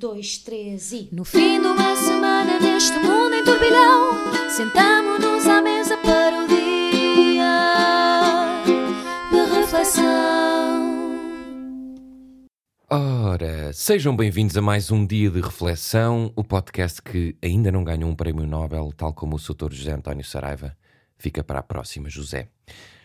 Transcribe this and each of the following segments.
dois, três e. No fim de uma semana neste mundo em turbilhão, sentamos-nos à mesa para o dia de reflexão. Ora, sejam bem-vindos a mais um dia de reflexão, o podcast que ainda não ganhou um prémio Nobel, tal como o Sr. José António Saraiva. Fica para a próxima, José.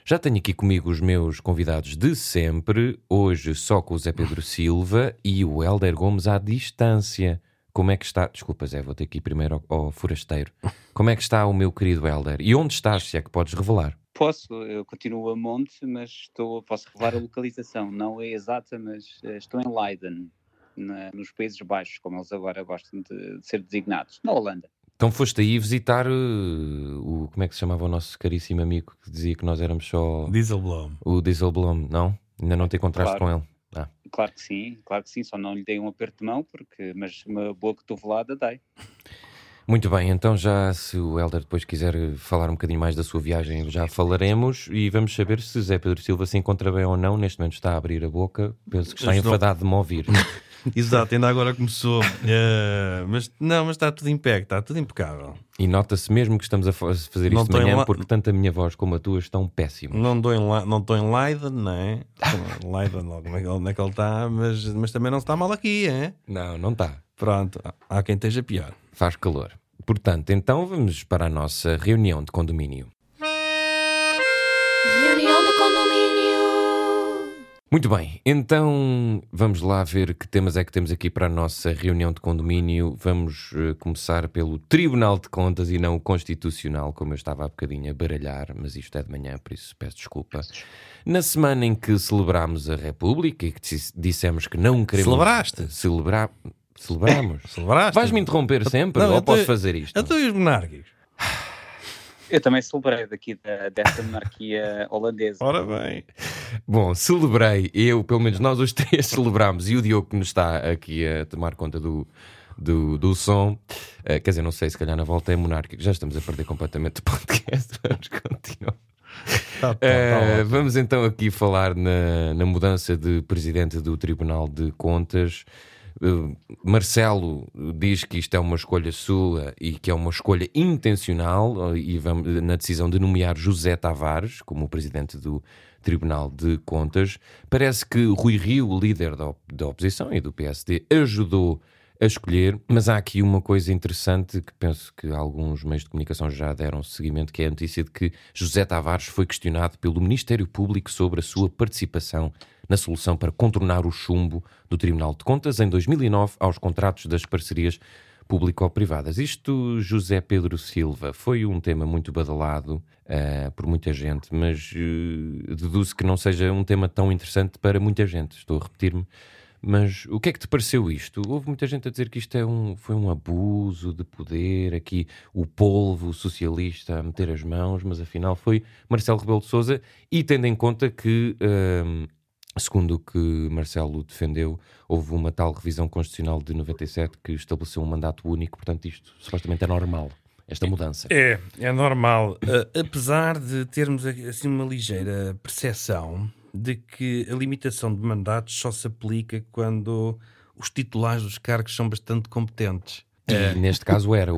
Já tenho aqui comigo os meus convidados de sempre, hoje só com o Zé Pedro Silva e o Helder Gomes à distância. Como é que está? Desculpa, Zé, vou ter ir primeiro ao, ao forasteiro. Como é que está o meu querido Helder? E onde estás, se é que podes revelar? Posso, eu continuo a monte, mas estou, posso revelar a localização. Não é exata, mas eh, estou em Leiden, na- nos Países Baixos, como eles agora gostam de, de ser designados, na Holanda. Então foste aí visitar uh, o. Como é que se chamava o nosso caríssimo amigo que dizia que nós éramos só. Dieselblom. O Dieselblom, não? Ainda não te encontraste Claro. com ele. Ah. Claro que sim, claro que sim, só não lhe dei um aperto de mão, porque, mas uma boa cotovelada dei. Muito bem, então já se o Helder depois quiser falar um bocadinho mais da sua viagem, já falaremos e vamos saber se Zé Pedro Silva se encontra bem ou não. Neste momento está a abrir a boca, penso que está enfadado de me ouvir. Exato, ainda agora começou. Eh, mas não, mas está tudo em pé, está tudo impecável. E nota-se mesmo que estamos a fa- a fazer Não isto de manhã porque tanto a minha voz como a tua estão péssimas. Não estou em, La- não estou em Leiden, não é? Leiden, é onde é que ele está, mas, mas também não está mal aqui, é? Não, não está. Pronto, há quem esteja pior. Faz calor. Portanto, então vamos para a nossa reunião de condomínio. Muito bem, então vamos lá ver que temas é que temos aqui para a nossa reunião de condomínio. Vamos eh, começar pelo Tribunal de Contas e não o Constitucional, como eu estava há bocadinho a baralhar, mas isto é de manhã, por isso peço desculpa. Na semana em que celebrámos a República e que dis- dissemos que não queremos. Celebraste? Celebrar. Celebramos? Celebraste? Vais-me interromper sempre Não, ou eu posso fazer isto? Então e os monárquicos? Eu também celebrei daqui da, desta monarquia holandesa. Ora bem. Bom, celebrei, eu, pelo menos nós os três celebramos, e o Diogo que nos está aqui a tomar conta do, do, do som, eh, quer dizer, não sei, se calhar na volta é monárquico, já estamos a perder completamente o podcast, vamos continuar. Tá, tá, tá Eh, ótimo. vamos então aqui falar na, na mudança de presidente do Tribunal de Contas. Eh, Marcelo diz que isto é uma escolha sua e que é uma escolha intencional eh, e vamos, na decisão de nomear José Tavares como presidente do Tribunal de Contas. Parece que Rui Rio, líder da, op- da oposição e do PSD, ajudou a escolher, mas há aqui uma coisa interessante que penso que alguns meios de comunicação já deram seguimento, que é a notícia de que José Tavares foi questionado pelo Ministério Público sobre a sua participação na solução para contornar o chumbo do Tribunal de Contas em 2009 aos contratos das parcerias público-privadas. Isto, José Pedro Silva, foi um tema muito badalado eh, por muita gente, mas eh, deduzo que não seja um tema tão interessante para muita gente. Estou a repetir-me. Mas o que é que te pareceu isto? Houve muita gente a dizer que isto é um, foi um abuso de poder, aqui o polvo socialista a meter as mãos, mas afinal foi Marcelo Rebelo de Sousa e tendo em conta que, hum, segundo o que Marcelo defendeu, houve uma tal revisão constitucional de 97 que estabeleceu um mandato único, portanto isto supostamente é normal, esta mudança. É, é normal. Uh, apesar de termos assim uma ligeira percepção de que a limitação de mandatos só se aplica quando os titulares dos cargos são bastante competentes. E neste caso era o,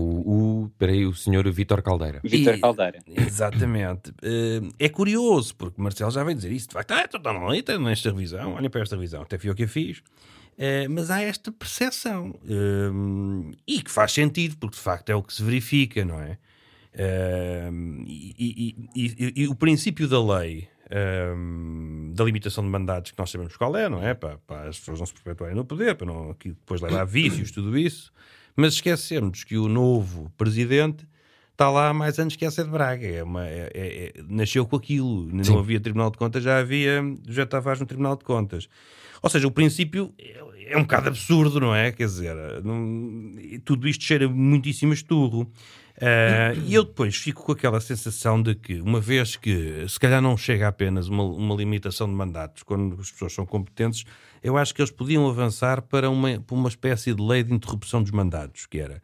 o, peraí, o senhor Vítor Caldeira. Vítor Caldeira. Exatamente. Uh, é curioso, porque Marcelo já veio dizer isso. De facto, ah, então não está nesta revisão, olha para esta revisão, até fui eu que a fiz. Uh, mas há esta percepção. Um, e que faz sentido, porque de facto é o que se verifica, não é? E- e- e- e o princípio da lei um, da limitação de mandatos, que nós sabemos qual é, não é? Para, para as pessoas não se perpetuarem no poder, para não, que depois leva a vícios, tudo isso. Mas esquecemos que o novo presidente está lá há mais anos que essa de Braga. É uma, é- é- é- nasceu com aquilo. Sim. Não havia Tribunal de Contas, já havia José Tavares no Tribunal de Contas. Ou seja, o princípio é, é um bocado absurdo, não é? Quer dizer, não- tudo isto cheira muitíssimo esturro. Ah, e eu depois fico com aquela sensação de que, uma vez que se calhar não chega apenas uma, uma limitação de mandatos quando as pessoas são competentes, eu acho que eles podiam avançar para uma, para uma espécie de lei de interrupção dos mandatos, que era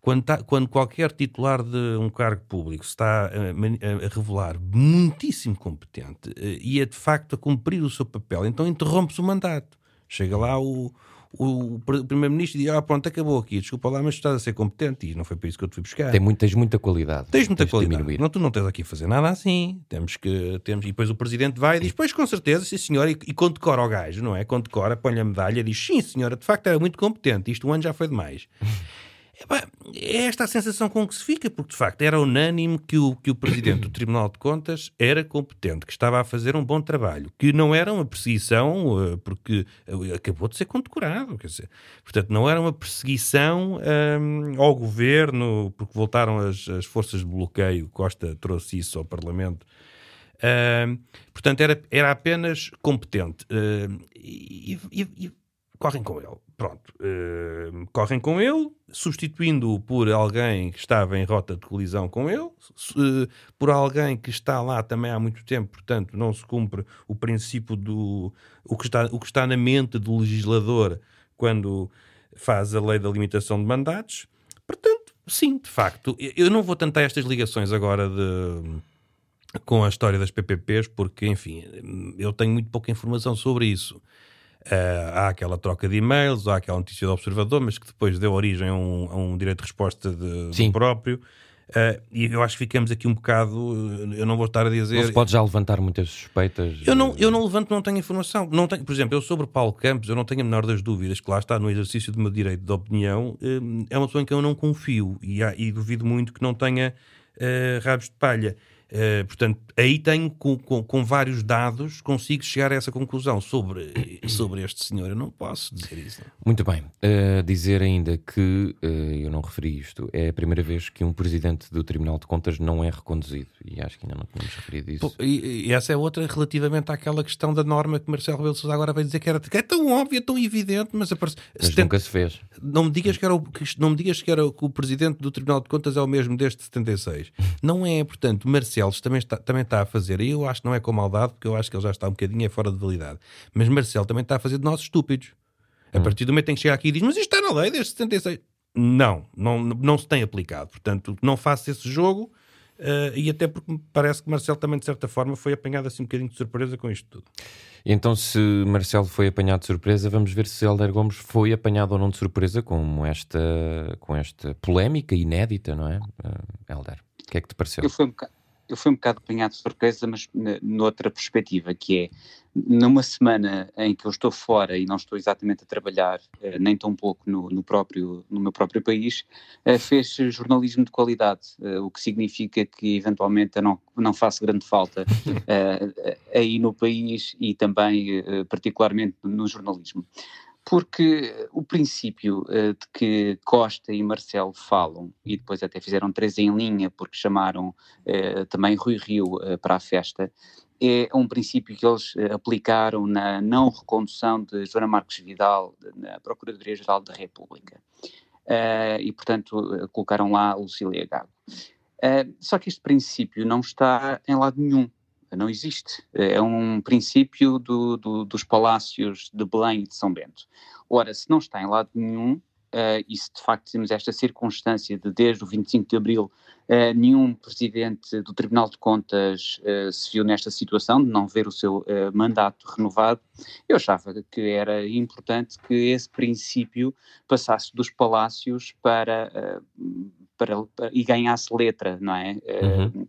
quando, tá- quando qualquer titular de um cargo público está a, mani- a- a revelar muitíssimo competente eh, e é de facto a cumprir o seu papel, então interrompe-se o mandato. Chega lá o, o primeiro-ministro diz: Ah, pronto, acabou aqui, desculpa lá, mas tu estás a ser competente e não foi para isso que eu te fui buscar. Tem muito, tens muita qualidade. Tens muita de qualidade. diminuir. Não, tu não tens aqui a fazer nada assim. Temos que. Temos... E depois o presidente vai e diz: Pois, com certeza, sim senhora, e, e condecora ao gajo, não é? Condecora, põe-lhe a medalha diz: Sim senhora, de facto era muito competente, isto um ano já foi demais. É esta a sensação com que se fica, porque de facto era unânime que o, que o Presidente do Tribunal de Contas era competente, que estava a fazer um bom trabalho, que não era uma perseguição, uh, porque acabou de ser condecorado, quer dizer, portanto não era uma perseguição um, ao governo, porque voltaram as, as forças de bloqueio, Costa trouxe isso ao Parlamento. Uh, portanto, era, era apenas competente. E, e, correm com ele. Pronto. Uh, correm com ele, substituindo-o por alguém que estava em rota de colisão com ele, uh, por alguém que está lá também há muito tempo, portanto, não se cumpre o princípio do. o que está, o que está na mente do legislador quando faz a lei da limitação de mandatos. Portanto, sim, de facto, eu não vou tentar estas ligações agora de com a história das PPPs, porque, enfim, eu tenho muito pouca informação sobre isso. Uh, há aquela troca de e-mails, há aquela notícia do observador, mas que depois deu origem a um, a um direito de resposta de, do próprio. Uh, e eu acho que ficamos aqui um bocado. Eu não vou estar a dizer. Não se pode já levantar muitas suspeitas. Eu não, eu não levanto, não tenho informação. Não tenho, por exemplo, eu sobre Paulo Campos, eu não tenho a menor das dúvidas que lá está no exercício do meu direito de opinião. Uh, é uma pessoa em que eu não confio e, há, e duvido muito que não tenha rabos de palha. Uh, portanto, aí tenho, com, com, com, vários dados, consigo chegar a essa conclusão sobre, sobre este senhor. Eu não posso dizer isso. Não. Muito bem. Uh, dizer ainda que, uh, eu não referi isto, é a primeira vez que um presidente do Tribunal de Contas não é reconduzido. E acho que ainda não tínhamos referido isso. Pô, e, e, essa é outra relativamente àquela questão da norma que Marcelo Rebelo Sousa agora vai dizer que era que é tão óbvia, tão evidente, mas, aparece, mas 70... nunca se fez. Não me digas que era o, que, não me digas que era o, que o presidente do Tribunal de Contas é o mesmo desde 76. não é, portanto, Marcelo Barcelos também está, também está a fazer, e eu acho que não é com maldade, porque eu acho que ele já está um bocadinho fora de validade, mas Marcelo também está a fazer de nós estúpidos. A hum. partir do momento em que chega aqui e diz, mas isto está na lei desde 76. Não, não, não se tem aplicado. Portanto, não faço esse jogo. Uh, e até porque me parece que Marcelo também, de certa forma, foi apanhado assim um bocadinho de surpresa com isto tudo. Então, se Marcelo foi apanhado de surpresa, vamos ver se Helder Gomes foi apanhado ou não de surpresa com esta, com esta polémica inédita, não é, uh, Helder? O que é que te pareceu? Eu fui um bocado, eu fui um bocado apanhado de surpresa, mas noutra perspectiva, que é numa semana em que eu estou fora e não estou exatamente a trabalhar, eh, nem tão pouco no, no próprio, no meu próprio país, eh, fez jornalismo de qualidade, eh, o que significa que eventualmente eu não, não faço grande falta aí no país e também particularmente no jornalismo porque o princípio uh, de que Costa e Marcelo falam, e depois até fizeram três em linha, porque chamaram uh, também Rui Rio uh, para a festa, é um princípio que eles aplicaram na não recondução de Joana Marques Vidal na Procuradoria-Geral da República. e, portanto, colocaram lá Lucília Gago. só que este princípio não está em lado nenhum não existe. É um princípio do, do, dos palácios de Belém e de São Bento. Ora, se não está em lado nenhum, uh, e se de facto temos esta circunstância de desde o 25 de Abril uh, nenhum presidente do Tribunal de Contas uh, se viu nesta situação de não ver o seu mandato renovado, eu achava que era importante que esse princípio passasse dos palácios para, para, para e ganhasse letra, não é? Uhum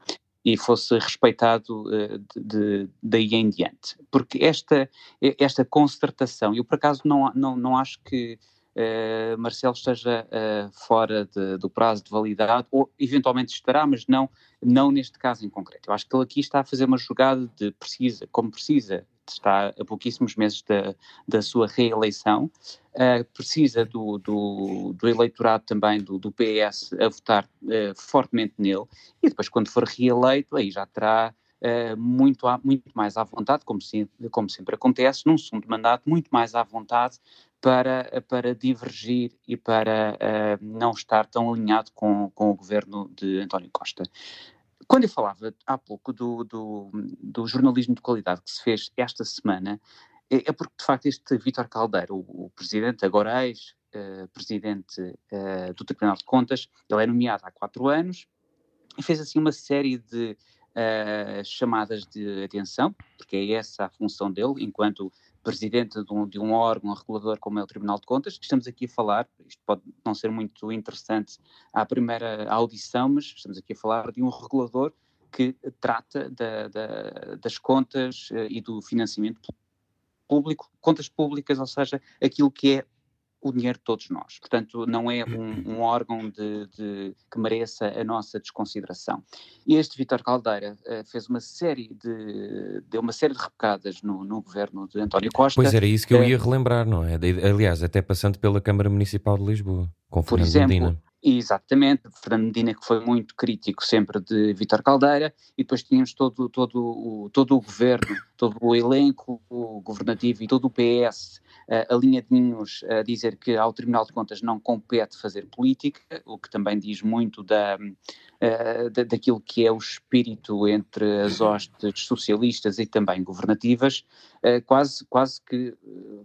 e fosse respeitado uh, de, daí em diante. Porque esta, esta concertação, eu por acaso não, não, não acho que uh, Marcelo esteja uh, fora de, do prazo de validade, ou eventualmente estará, mas não, não neste caso em concreto. Eu acho que ele aqui está a fazer uma jogada de precisa, como precisa está a pouquíssimos meses da, da sua reeleição, uh, precisa do, do, do, eleitorado também do, do PS a votar uh, fortemente nele, e depois, quando for reeleito, aí já terá uh, muito, muito mais à vontade, como, se, como sempre acontece, num segundo mandato, muito mais à vontade para, para divergir e para não estar tão alinhado com, com o governo de António Costa. Quando eu falava há pouco do, do, do, jornalismo de qualidade que se fez esta semana, é, é porque de facto este Vítor Caldeiro, o, o, presidente, agora ex-presidente uh, uh, do Tribunal de Contas, ele é nomeado há quatro anos e fez assim uma série de uh, chamadas de atenção, porque é essa a função dele, enquanto presidente de um, de um, órgão regulador como é o Tribunal de Contas. Estamos aqui a falar, isto pode não ser muito interessante à primeira audição, mas estamos aqui a falar de um regulador que trata da, da, das contas uh, e do financiamento público, contas públicas, ou seja, aquilo que é o dinheiro de todos nós. Portanto, não é um, um órgão de, de, que mereça a nossa desconsideração. Este Vítor Caldeira uh, fez uma série de deu uma série de repecadas no, no, governo de António Costa. Pois era isso que eu ia relembrar, não é? Aliás, até passando pela Câmara Municipal de Lisboa, com Por exemplo, Medina. Exatamente, Fernando Medina que foi muito crítico sempre de Vítor Caldeira e depois tínhamos todo, todo, o, todo o governo, todo o elenco o governativo e todo o PS uh, alinhadinhos a dizer que ao Tribunal de Contas não compete fazer política, o que também diz muito da, uh, da, daquilo que é o espírito entre as hostes socialistas e também governativas, uh, quase, quase que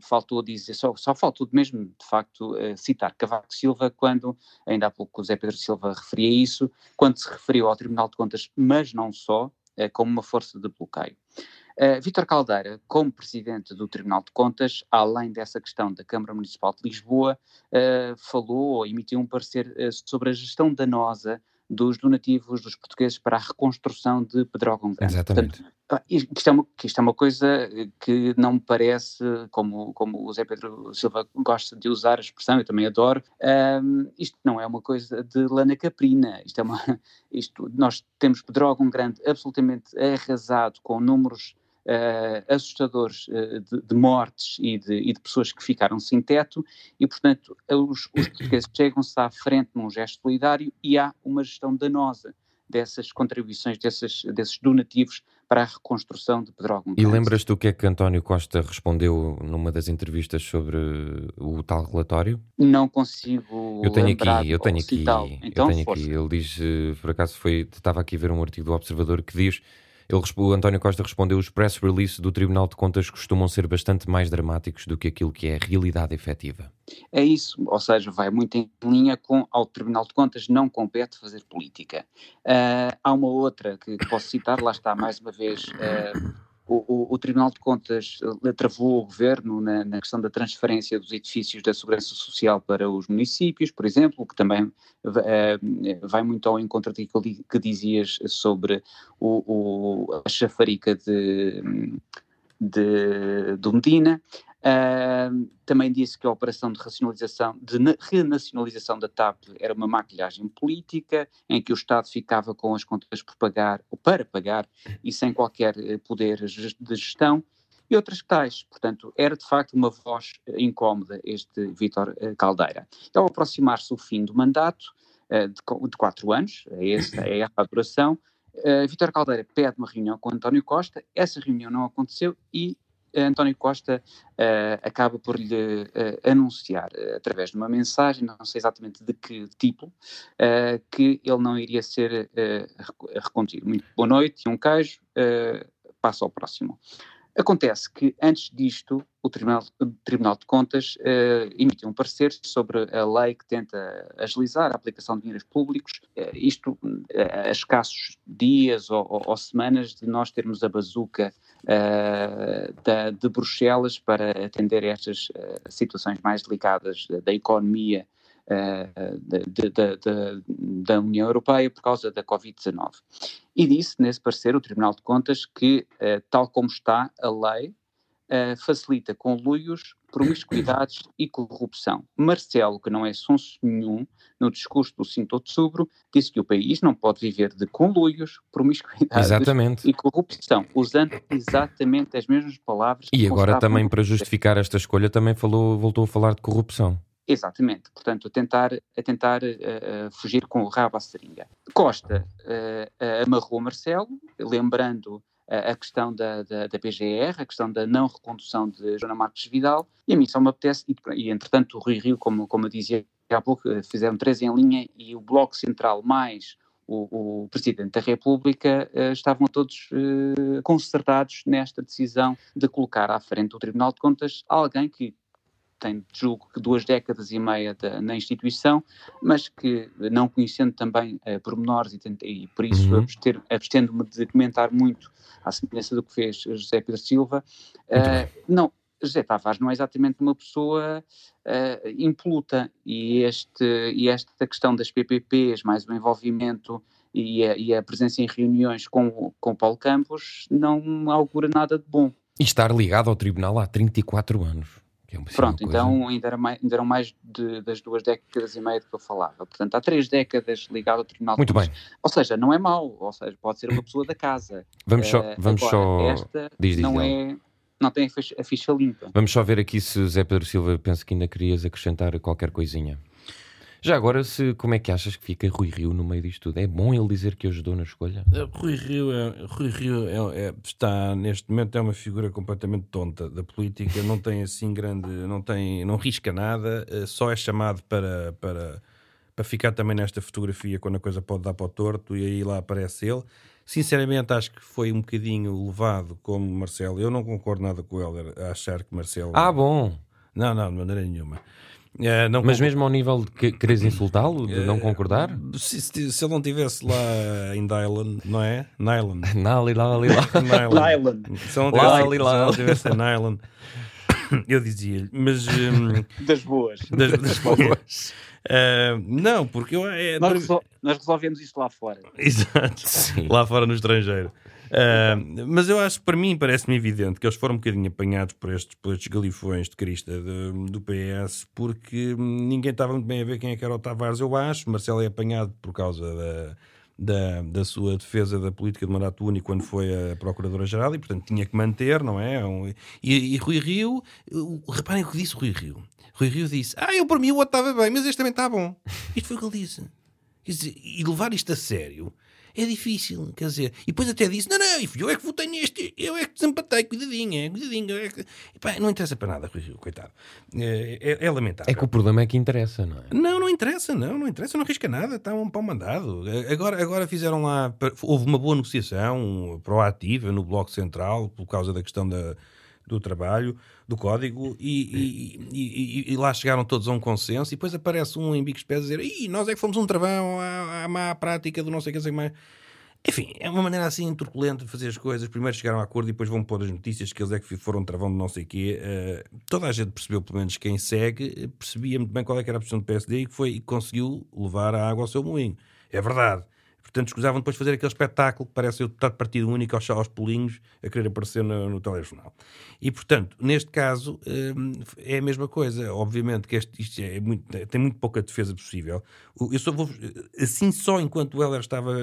faltou dizer, só, só faltou mesmo de facto citar Cavaco Silva quando, ainda há pouco o Zé Pedro Silva referia isso, quando se referiu ao Tribunal de Contas, mas não só, como uma força de bloqueio. Uh, Vítor Caldeira, como presidente do Tribunal de Contas, além dessa questão da Câmara Municipal de Lisboa, uh, falou ou emitiu um parecer uh, sobre a gestão danosa dos donativos dos portugueses para a reconstrução de Pedrógão Grande. Exatamente. Portanto, isto, é uma, isto é uma coisa que não me parece, como, como o Zé Pedro Silva gosta de usar a expressão, eu também adoro, um, isto não é uma coisa de lana caprina, isto é uma, isto, nós temos Pedrógão Grande absolutamente arrasado com números uh, assustadores uh, de, de, mortes e de, e de, pessoas que ficaram sem teto, e, portanto, os, os portugueses chegam-se à frente num gesto solidário e há uma gestão danosa dessas contribuições, desses, desses donativos para a reconstrução de Pedrógão. E lembras-te o que é que António Costa respondeu numa das entrevistas sobre o tal relatório? Não consigo Eu tenho aqui, eu tenho aqui, então, eu tenho aqui. Ele diz, eh, por acaso foi, estava aqui a ver um artigo do Observador que diz ele, o António Costa respondeu: os press releases do Tribunal de Contas costumam ser bastante mais dramáticos do que aquilo que é a realidade efetiva. É isso, ou seja, vai muito em linha com ao Tribunal de Contas não compete fazer política. Uh, há uma outra que posso citar, lá está mais uma vez. Uh, o, o, o, Tribunal de Contas eh, travou o governo na, na, questão da transferência dos edifícios da Segurança Social para os municípios, por exemplo, que também uh, vai muito ao encontro daquilo que dizias sobre o, a chafarica de, de, do Medina. Uh, também disse que a operação de racionalização, de renacionalização da TAP era uma maquilhagem política, em que o Estado ficava com as contas por pagar ou para pagar e sem qualquer eh, poder de gestão e outras tais. Portanto, era de facto uma voz eh, incómoda este Vítor eh, Caldeira. Ao aproximar-se o fim do mandato, de, de quatro anos, é essa é a duração, Vítor Caldeira pede uma reunião com António Costa, essa reunião não aconteceu e António Costa uh, acaba por lhe uh, anunciar, uh, através de uma mensagem, não sei exatamente de que tipo, que ele não iria ser reconduzido. Muito boa noite um queijo, passa ao próximo. Acontece que, antes disto, o Tribunal, o Tribunal de Contas uh, emitiu um parecer sobre a lei que tenta agilizar a aplicação de dinheiros públicos, uh, isto uh, a escassos dias ou, ou, ou, semanas de nós termos a bazuca da, de Bruxelas para atender estas situações mais delicadas da, economia da União Europeia por causa da Covid-19. E disse, nesse parecer, o Tribunal de Contas que, tal como está a lei, facilita conluios, promiscuidades e corrupção. Marcelo, que não é sonso nenhum, no discurso do 5 de outubro, disse que o país não pode viver de conluios, promiscuidades exatamente. e corrupção, usando exatamente as mesmas palavras. E agora também, para justificar esta escolha, também falou, voltou a falar de corrupção. Exatamente, portanto, a tentar, a tentar uh, fugir com o rabo à seringa. Costa uh, amarrou Marcelo, lembrando a questão da, da, da, PGR, a questão da não recondução de Joana Marques Vidal, e a mim só me apetece, e, e entretanto o Rui Rio, como, como eu dizia há pouco, fizeram três em linha e o Bloco Central mais o, o, Presidente da República uh, estavam todos uh, concertados nesta decisão de colocar à frente do Tribunal de Contas alguém que tem, julgo que duas décadas e meia na instituição, mas que, não conhecendo também uh, pormenores e, e por isso uhum. abstendo-me de comentar muito à semelhança do que fez José Pedro Silva, uh, não, José Tavares não é exatamente uma pessoa uh, impoluta e, este, e esta questão das PPPs, mais o envolvimento e a, e a presença em reuniões com, com Paulo Campos não augura nada de bom. E estar ligado ao tribunal há 34 anos. É Pronto, então ainda, era mais, ainda eram mais de, das duas décadas e meia de que eu falava. Portanto, há três décadas ligado ao Tribunal Muito bem. Ou seja, não é mau, ou seja, pode ser uma pessoa da casa. Vamos só. Uh, vamos agora, só... Esta diz, diz, não é não tem a ficha limpa. Vamos só ver aqui se Zé Pedro Silva pensa que ainda querias acrescentar qualquer coisinha. Já agora, se, como é que achas que fica Rui Rio no meio disto tudo? É bom ele dizer que ajudou na escolha? Eh, Rui Rio, é, Rui Rio é, é, está, neste momento, é uma figura completamente tonta da política, não tem assim grande, não tem, não risca nada, eh, só é chamado para, para, para ficar também nesta fotografia quando a coisa pode dar para o torto e aí lá aparece ele. Sinceramente, acho que foi um bocadinho levado como Marcelo. Eu não concordo nada com o Helder a achar que Marcelo. Ah, bom! Não, não, de maneira nenhuma. Uh, Mas concordo. mesmo ao nível de que, queres insultá-lo, de uh, não concordar? Se, se, se, ele não estivesse lá em Dylan, não é? Nylon. Nali, lali, lá. Nylon. Se ele não estivesse em Nylon, eu dizia-lhe. Mas. Um, das boas. Das, das boas. Uh, não, porque eu, é, nós, resol nós, resolvemos isto lá fora. Exato, Sim. lá fora no estrangeiro. Uh, mas eu acho, para mim, parece-me evidente que eles foram um bocadinho apanhados por estes, por estes galifões de crista de, do PS, porque ninguém estava muito bem a ver quem é que era o Tavares, eu acho. Marcelo é apanhado por causa da, da, da sua defesa da política de mandato único quando foi a Procuradora-Geral e, portanto, tinha que manter, não é? E, e Rui Rio, reparem o que disse Rui Rio. Rui Rio disse: Ah, eu por mim o outro estava bem, mas este também está bom. Isto foi o que ele disse. E levar isto a sério é difícil, quer dizer. E depois até disse: Não, não, eu é que votei neste, eu é que desempatei, cuidadinho, cuidadinho. É que... Pá, não interessa para nada, coitado. É, é, é, lamentável. É que o problema é que interessa, não é? Não, não interessa, não, não interessa, não arrisca nada, está um pão mandado. Agora, agora fizeram lá, houve uma boa negociação proativa no Bloco Central por causa da questão da do trabalho, do código, e, e, e, e, lá chegaram todos a um consenso, e depois aparece um em bicos de pés a dizer Ih, nós é que fomos um travão à, à má prática do não sei o que, sei mais. Enfim, é uma maneira assim turbulenta de fazer as coisas. Primeiro chegaram a acordo e depois vão pôr as notícias que eles é que foram um travão de não sei o quê. Uh, toda a gente percebeu, pelo menos quem segue, percebia muito bem qual é que era a posição do PSD e que foi, e conseguiu levar a água ao seu moinho. É verdade. Portanto, escusavam depois fazer aquele espetáculo que parece eu estar de partido único aos, aos pulinhos a querer aparecer no, no telejornal. E, portanto, neste caso, hum, é a mesma coisa. Obviamente que este, isto é muito, tem muito pouca defesa possível. Eu só vou, assim, só enquanto o Heller estava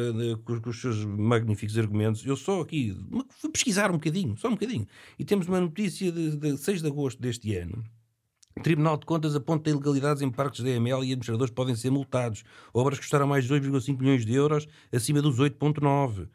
com, com, os seus magníficos argumentos, eu só aqui fui pesquisar um bocadinho, só um bocadinho. E temos uma notícia de, de 6 de agosto deste ano o Tribunal de Contas aponta ilegalidades em parques da EML e administradores podem ser multados. Obras que custaram mais de 2,5 milhões de euros, acima dos 8,9.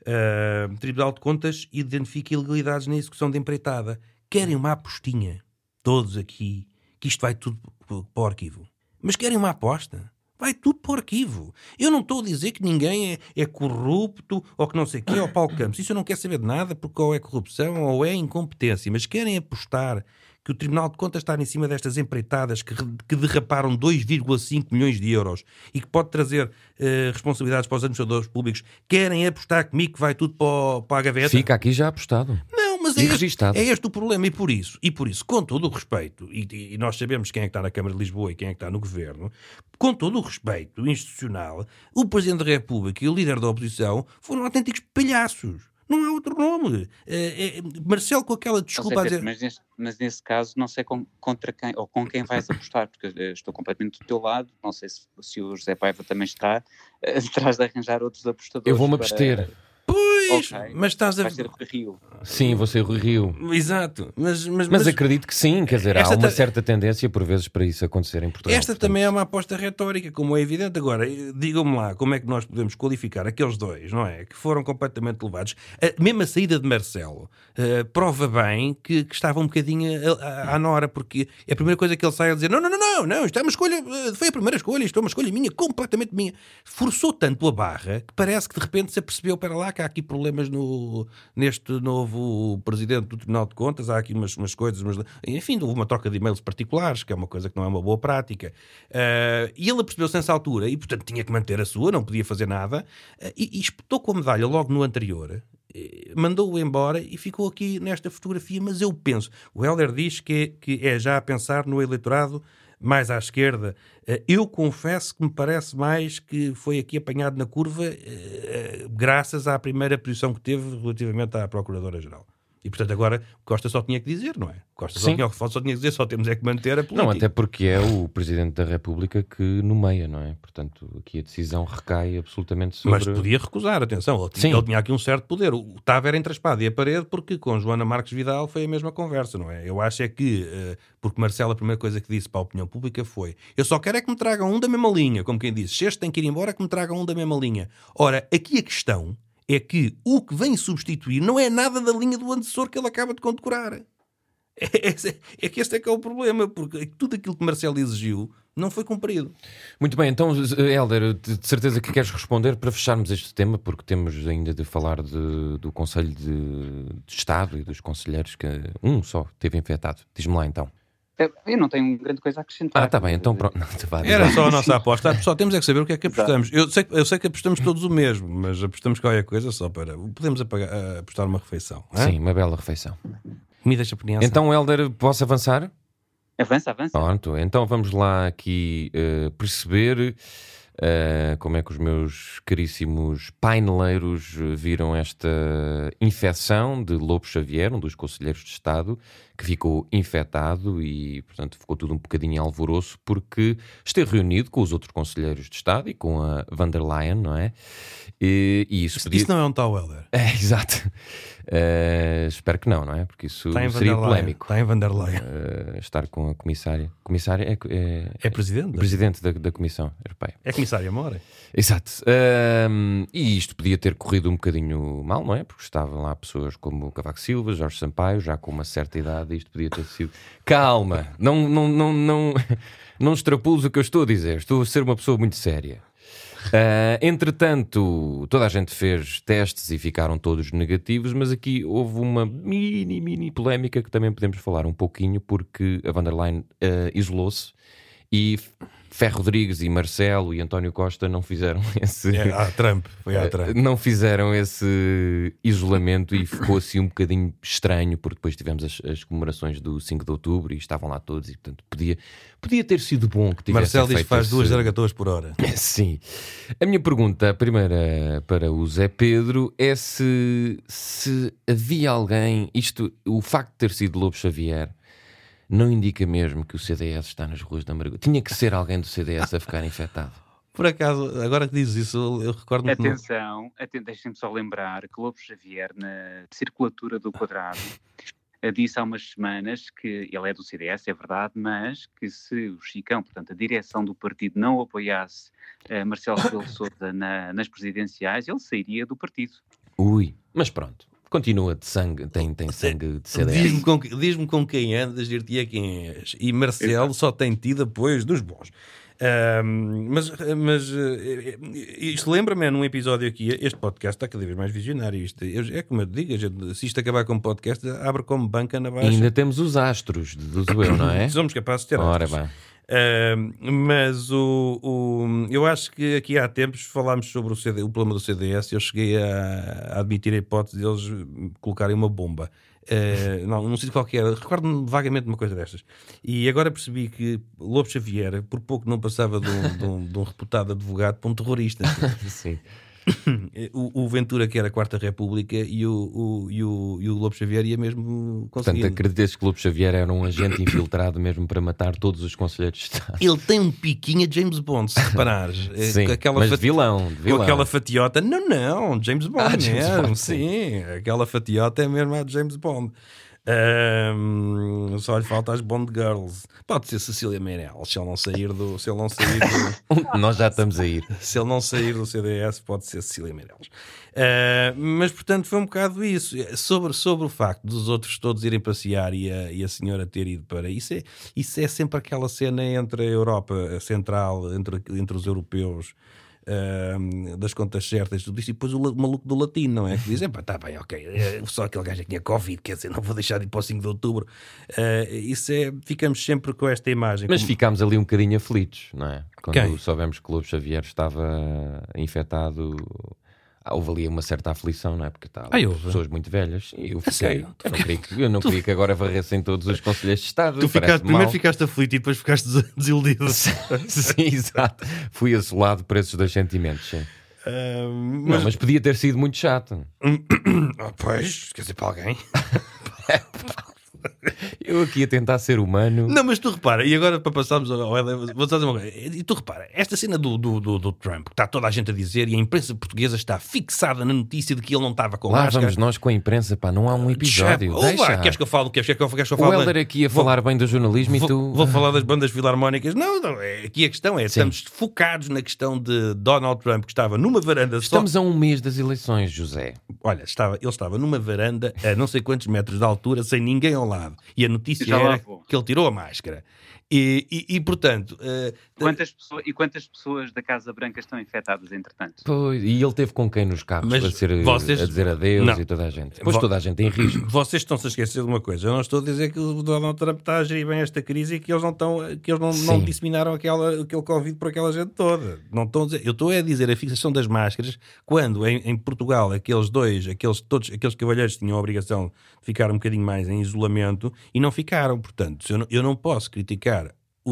Uh, Tribunal de Contas identifica ilegalidades na execução de empreitada. Querem uma apostinha, todos aqui, que isto vai tudo para o arquivo. Mas querem uma aposta? Vai tudo para o arquivo. Eu não estou a dizer que ninguém é, é corrupto ou que não sei o quê, ou Paulo Campos. Isso eu não quero saber de nada, porque ou é corrupção ou é incompetência. Mas querem apostar que o Tribunal de Contas está em cima destas empreitadas que, que derraparam 2,5 milhões de euros e que pode trazer uh, responsabilidades para os administradores públicos, querem apostar comigo que vai tudo para, para a gaveta? Fica aqui já apostado. Não, mas é este, é este, o problema e por isso, e por isso, com todo o respeito, e, e, nós sabemos quem é que está na Câmara de Lisboa e quem é que está no Governo, com todo o respeito institucional, o Presidente da República e o líder da oposição foram autênticos palhaços. Não há outro nome. É, é, Marcelo com aquela desculpa sei, Pedro, mas, nesse, mas, nesse, caso não sei com, contra quem ou com quem vais apostar, porque estou completamente do teu lado. Não sei se, se o José Paiva também está atrás de arranjar outros apostadores. Eu vou-me abster. Pois, okay. mas estás a. Vai ser Rio. Sim, vou ser Rio. Exato. Mas, mas, mas, mas acredito que sim, quer dizer, há uma ta... certa tendência por vezes para isso acontecer em Portugal. Esta portanto... também é uma aposta retórica, como é evidente. Agora, digam-me lá como é que nós podemos qualificar aqueles dois, não é? Que foram completamente levados. A, mesmo a saída de Marcelo uh, prova bem que, que, estava um bocadinho à nora, porque é a primeira coisa que ele sai a dizer: não, não, não, não, não, isto é uma escolha, eh, foi a primeira escolha, isto é uma escolha minha, completamente minha. Forçou tanto a barra que parece que de repente se apercebeu para lá que há aqui problemas no, neste novo presidente do Tribunal de Contas, há aqui umas, umas coisas, mas, enfim, houve uma troca de e-mails particulares, que é uma coisa que não é uma boa prática. Uh, e ele percebeu-se nessa altura e, portanto, tinha que manter a sua, não podia fazer nada, uh, e, e espetou com a medalha logo no anterior, eh, mandou-o embora e ficou aqui nesta fotografia. Mas eu penso, o Helder diz que que é já a pensar no eleitorado mais à esquerda. Eh, eu confesso que me parece mais que foi aqui apanhado na curva eh, graças à primeira posição que teve relativamente à Procuradora-Geral. E portanto agora Costa só tinha que dizer, não é? Costa só tinha, só tinha que dizer, só temos é que manter a política. Não, até porque é o Presidente da República que nomeia, não é? Portanto, aqui a decisão recai absolutamente sobre... Mas podia recusar, atenção, ele tinha, ele tinha aqui um certo poder. O estava era entre a espada e a parede, porque com Joana Marques Vidal foi a mesma conversa, não é? Eu acho é que, eh, porque Marcelo, a primeira coisa que disse para a opinião pública foi: eu só quero é que me tragam um da mesma linha, como quem disse, se este tem que ir embora, que me tragam um da mesma linha. Ora, aqui a questão é que o que vem substituir não é nada da linha do antecessor que ele acaba de condecorar. É, é- é que este é que é o problema, porque tudo aquilo que Marcelo exigiu não foi cumprido. Muito bem, então, Helder, de certeza que queres responder para fecharmos este tema, porque temos ainda de falar de- do Conselho de, de Estado e dos conselheiros que um só teve infectado. Diz-me lá então. Eh, Eu não tenho grande coisa a acrescentar. Ah, está bem, então pronto. Não, vá, diz Era só a nossa aposta. Só temos é que saber o que é que apostamos. Eu sei, eu sei que apostamos todos o mesmo, mas apostamos qualquer coisa só para. Podemos apagar- a- apostar uma refeição. hã? Sim, uma bela refeição. Comida japonesa. Então, Helder, posso avançar? Avança, avança. Pronto, então vamos lá aqui eh, perceber eh, como é que os meus caríssimos paineleiros eh, viram esta infecção de Lobo Xavier, um dos conselheiros de Estado, que ficou infectado e, portanto, ficou tudo um bocadinho em alvoroço porque esteve reunido com os outros conselheiros de Estado e com a van der Leyen, não é? E, e isso podia... Isso não é um tal Weller. É, exato. Eh, espero que não, não é? Porque isso seria polémico. Está em Vanderlei. eh, estar com a comissária. Comissária é, é, É presidente? presidente da, da Comissão Europeia. É comissária Mora. Exato. Ahm, e isto podia ter corrido um bocadinho mal, não é? Porque estavam lá pessoas como Cavaco Silva, Jorge Sampaio, já com uma certa idade, isto podia ter sido. Calma! Não, não, não, não, não extrapoles o que eu estou a dizer. Estou a ser uma pessoa muito séria. Ah, entretanto, toda a gente fez testes e ficaram todos negativos, mas aqui houve uma mini, mini polémica que também podemos falar um pouquinho, porque a van der Leyen ah, isolou-se e Ferro Rodrigues e Marcelo e António Costa não fizeram esse. É, ah, Trump. Foi a Trump. Não fizeram esse isolamento e ficou assim um bocadinho estranho, porque depois tivemos as, as comemorações do 5 de outubro e estavam lá todos, e portanto podia, podia ter sido bom que tivesse Marcelo diz que faz duas esse- zaragatoas por hora. Sim. A minha pergunta, a primeira para o Zé Pedro, é se, se havia alguém. Isto, o facto de ter sido Lobo Xavier, não indica mesmo que o CDS está nas ruas da Amargura. Tinha que ser alguém do CDS a ficar infectado. Por acaso, agora que dizes isso, eu- recordo-me Atenção, aten deixem-me só lembrar que Lobo Xavier, na circulatura do quadrado, eh, disse há umas semanas que ele é do CDS, é verdade, mas que se o Chicão, portanto, a direção do partido não apoiasse eh, Marcelo Rebelo Sousa na- nas presidenciais, ele sairia do partido. Ui, mas pronto. Continua de sangue, tem, tem sangue de CDS. Diz-me com, diz-me com quem andas, dir-te-ia quem és. E Marcelo só tem tido apoios dos bons. Mas mas eh, eh, isto lembra-me num episódio aqui. Este podcast está cada vez mais visionário. Isto, eu- é como eu te digo, gente- se isto acabar como podcast, abre como banca na E baixa. ainda temos os astros, deduzo eu, não é? Somos capazes de ter Ora astros. bem. Ahm, mas o, o- eu acho que aqui há tempos falámos sobre o, CD, o problema do CDS. Eu cheguei a, a admitir a hipótese deles colocarem uma bomba. Ah, não, não sei qual que era, recordo-me vagamente de uma coisa destas. E agora percebi que Lobo Xavier, por pouco não passava de um, de um- de um reputado advogado para um terrorista. Sim. O, o Ventura, que era a Quarta República, e o, o, e o, e o Lobo Xavier ia mesmo Portanto, conseguir. acreditas que Lobo Xavier era um agente infiltrado mesmo para matar todos os conselheiros de Estado? Ele tem um piquinho a James Bond, se reparares. É, Sim, com aquela mas fati- vilão, vilão. Com aquela fatiota. Não, não, James Bond Ah, James mesmo. Bond, sim. aquela fatiota é mesmo a James Bond. Ahm, só lhe falta as Bond Girls. Pode ser Cecília Meirelles, se ele não sair do. Se ele não sair do, Nós já estamos a ir. se ele não sair do CDS, pode ser Cecília Meirelles. Ah, mas, portanto, foi um bocado isso. Sobre, sobre o facto dos outros todos irem passear e a, e a senhora ter ido para. Isso é, isso é sempre aquela cena entre a Europa Central, entre, entre os europeus. Ah, das contas certas, tudo isso, e depois o, o maluco do latino, não é? Que diz: pá, tá bem, ok, é, só aquele gajo é que tinha Covid, quer dizer, não vou deixar de ir para o 5 de outubro. Ah, isso é, ficamos sempre com esta imagem. Mas como- ficámos ali um bocadinho aflitos, não é? Quando Quem? soubemos que o Lobo Xavier estava infectado houve ali uma certa aflição, não é? Porque Ai, houve? pessoas muito velhas e eu fiquei. Eu não queria que, eu não queria que agora varressem todos os conselheiros de Estado. Tu ficaste, primeiro mal. ficaste aflito e depois ficaste des- desiludido. Sim, exato. Fui assolado por esses dois sentimentos. sim. Ah, Não, mas, mas podia ter sido muito chato. Ah, pois, quer dizer, para alguém. Eu aqui a tentar ser humano. Não, mas tu repara, e agora para passarmos ao ao- vou dizer uma coisa. E tu repara, esta cena do, do, do, do Trump, que está toda a gente a dizer, e a imprensa portuguesa está fixada na notícia de que ele não estava com Lá máscara. vamos nós com a imprensa, pá, não há um episódio. Ou vá, Deixa. queres que eu fale? Queres, queres queres que eu O fale? Helder aqui a Vou- falar bem do jornalismo e Vou, tu. vou falar das bandas filarmónicas. Não, não, é, aqui a questão é: Sim. estamos focados na questão de Donald Trump, que estava numa varanda Estamos a um mês das eleições, José. só. Olha, estava, ele estava numa varanda a não sei quantos metros de altura, sem ninguém ao lado. E a notícia era que ele tirou a máscara. E, e, e, portanto, eh, Quantas pessoas, e quantas pessoas da Casa Branca estão infectadas, entretanto? Pois, e ele teve com quem nos carros Mas a, ser, vocês- a dizer adeus Não. e toda a gente. Pois Vo- toda a gente em risco. vocês estão-se a esquecer de uma coisa. Eu não estou a dizer que o Donald Trump está a gerir bem esta crise e que eles não, estão, que eles não, não disseminaram aquela, aquele Covid por aquela gente toda. Não estão a dizer, eu estou a dizer a fixação das máscaras quando em, em Portugal aqueles dois, aqueles, todos, aqueles cavalheiros tinham a obrigação de ficar um bocadinho mais em isolamento e não ficaram. Portanto, eu não, eu não posso criticar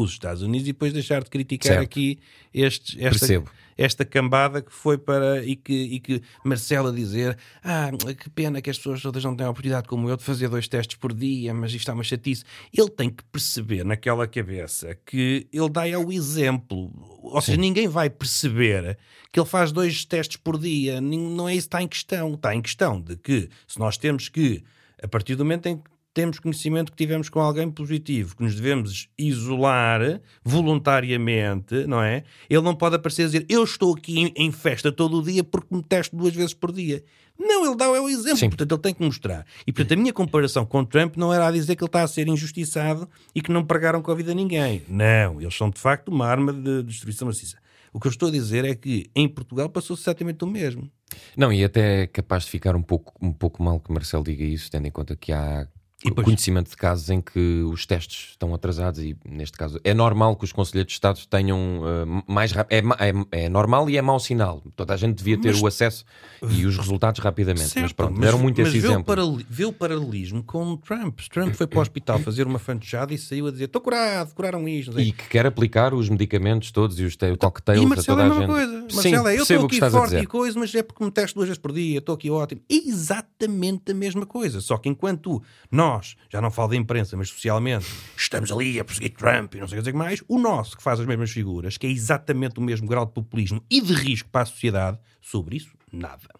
os Estados Unidos e depois deixar de criticar Certo. aqui estes, esta, Percebo. esta cambada que foi para e que, e que Marcelo a dizer ah, que pena que as pessoas todas não têm a oportunidade como eu de fazer dois testes por dia, mas isto está uma chatice. Ele tem que perceber naquela cabeça que ele dá é o exemplo. Ou seja, ninguém vai perceber que ele faz dois testes por dia. Não é isso que está em questão. Está em questão de que se nós temos que, a partir do momento em que temos conhecimento que tivemos com alguém positivo, que nos devemos isolar voluntariamente, não é? Ele não pode aparecer a dizer eu estou aqui em, festa todo o dia porque me testo duas vezes por dia. Não, ele dá o exemplo, Sim. portanto ele tem que mostrar. E portanto a minha comparação com Trump não era a dizer que ele está a ser injustiçado e que não pregaram Covid a ninguém. Não, eles são de facto uma arma de destruição maciça. O que eu estou a dizer é que em Portugal passou-se exatamente o mesmo. Não, e até é capaz de ficar um pouco, um pouco mal que Marcelo diga isso, tendo em conta que há E depois- conhecimento de casos em que os testes estão atrasados e, neste caso, é normal que os conselheiros de Estado tenham uh, mais rápido. É, é, é normal e é mau sinal. Toda a gente devia ter Mas- o acesso e os resultados rapidamente. mas Certo, pronto, deram muito mas esse vê o, exemplo. paralel- vê o paralelismo com o Trump. Trump foi para o hospital fazer uma fantochada e saiu a dizer: Estou curado, curaram isto. E que quer aplicar os medicamentos todos e os te- cocktails E a Marcelo toda é a a mesma gente. coisa. Marcelo é, eu estou aqui estás a forte dizer. e coisa, mas é porque me testo duas vezes por dia, estou aqui ótimo. É exatamente a mesma coisa. Só que enquanto nós, já não falo da imprensa, mas socialmente, estamos ali a perseguir Trump e não sei o que mais, o nosso, que faz as mesmas figuras, que é exatamente o mesmo grau de populismo e de risco para a sociedade, sobre isso, nada.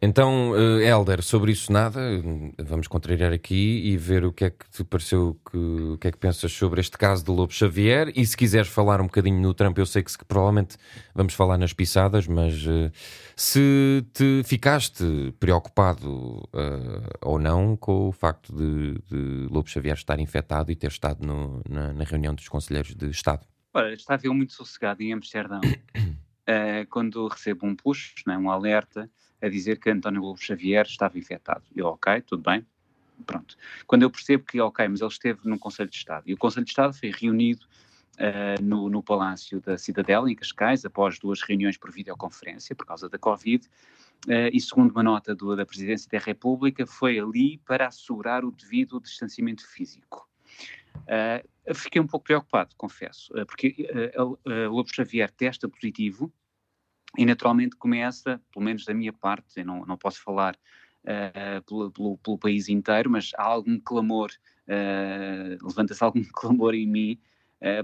Então, eh, Helder, sobre isso nada, vamos contrariar aqui e ver o que é que te pareceu, que, o que é que pensas sobre este caso de Lobo Xavier. E se quiseres falar um bocadinho no Trump, eu sei que, que provavelmente vamos falar nas pisadas, mas eh, se te ficaste preocupado eh, ou não com o facto de, de Lobo Xavier estar infectado e ter estado no- na, na reunião dos conselheiros de Estado. Ora, estava eu muito sossegado em Amsterdão quando recebo um push, né, um alerta, a dizer que António Lobo Xavier estava infectado. Eu, ok, tudo bem, pronto. Quando eu percebo que, ok, mas ele esteve no Conselho de Estado, e o Conselho de Estado foi reunido eh, no, no Palácio da Cidadela, em Cascais, após duas reuniões por videoconferência, por causa da Covid, eh, e segundo uma nota do- da Presidência da República, foi ali para assegurar o devido distanciamento físico. Eh, fiquei um pouco preocupado, confesso, porque eh, Lobo Xavier testa positivo e naturalmente começa, pelo menos da minha parte, eu não, não posso falar eh, pelo, pelo- pelo país inteiro, mas há algum clamor, eh, levanta-se algum clamor em mim,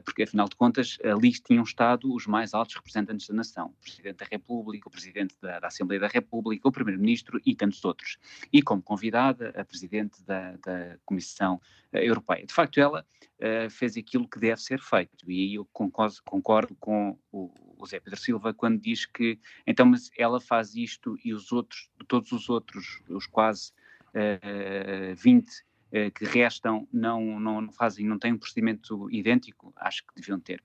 porque afinal de contas ali tinham estado os mais altos representantes da nação, o Presidente da República, o Presidente da, da Assembleia da República, o Primeiro-Ministro e tantos outros. E como convidada, a Presidente da, da Comissão eh, Europeia. De facto, ela eh, fez aquilo que deve ser feito, e aí eu concordo, concordo com o, o Zé Pedro Silva quando diz que, então, mas ela faz isto e os outros, todos os outros, os quase eh, 20 eh, que restam não, não, não fazem, não têm um procedimento idêntico, acho que deviam ter.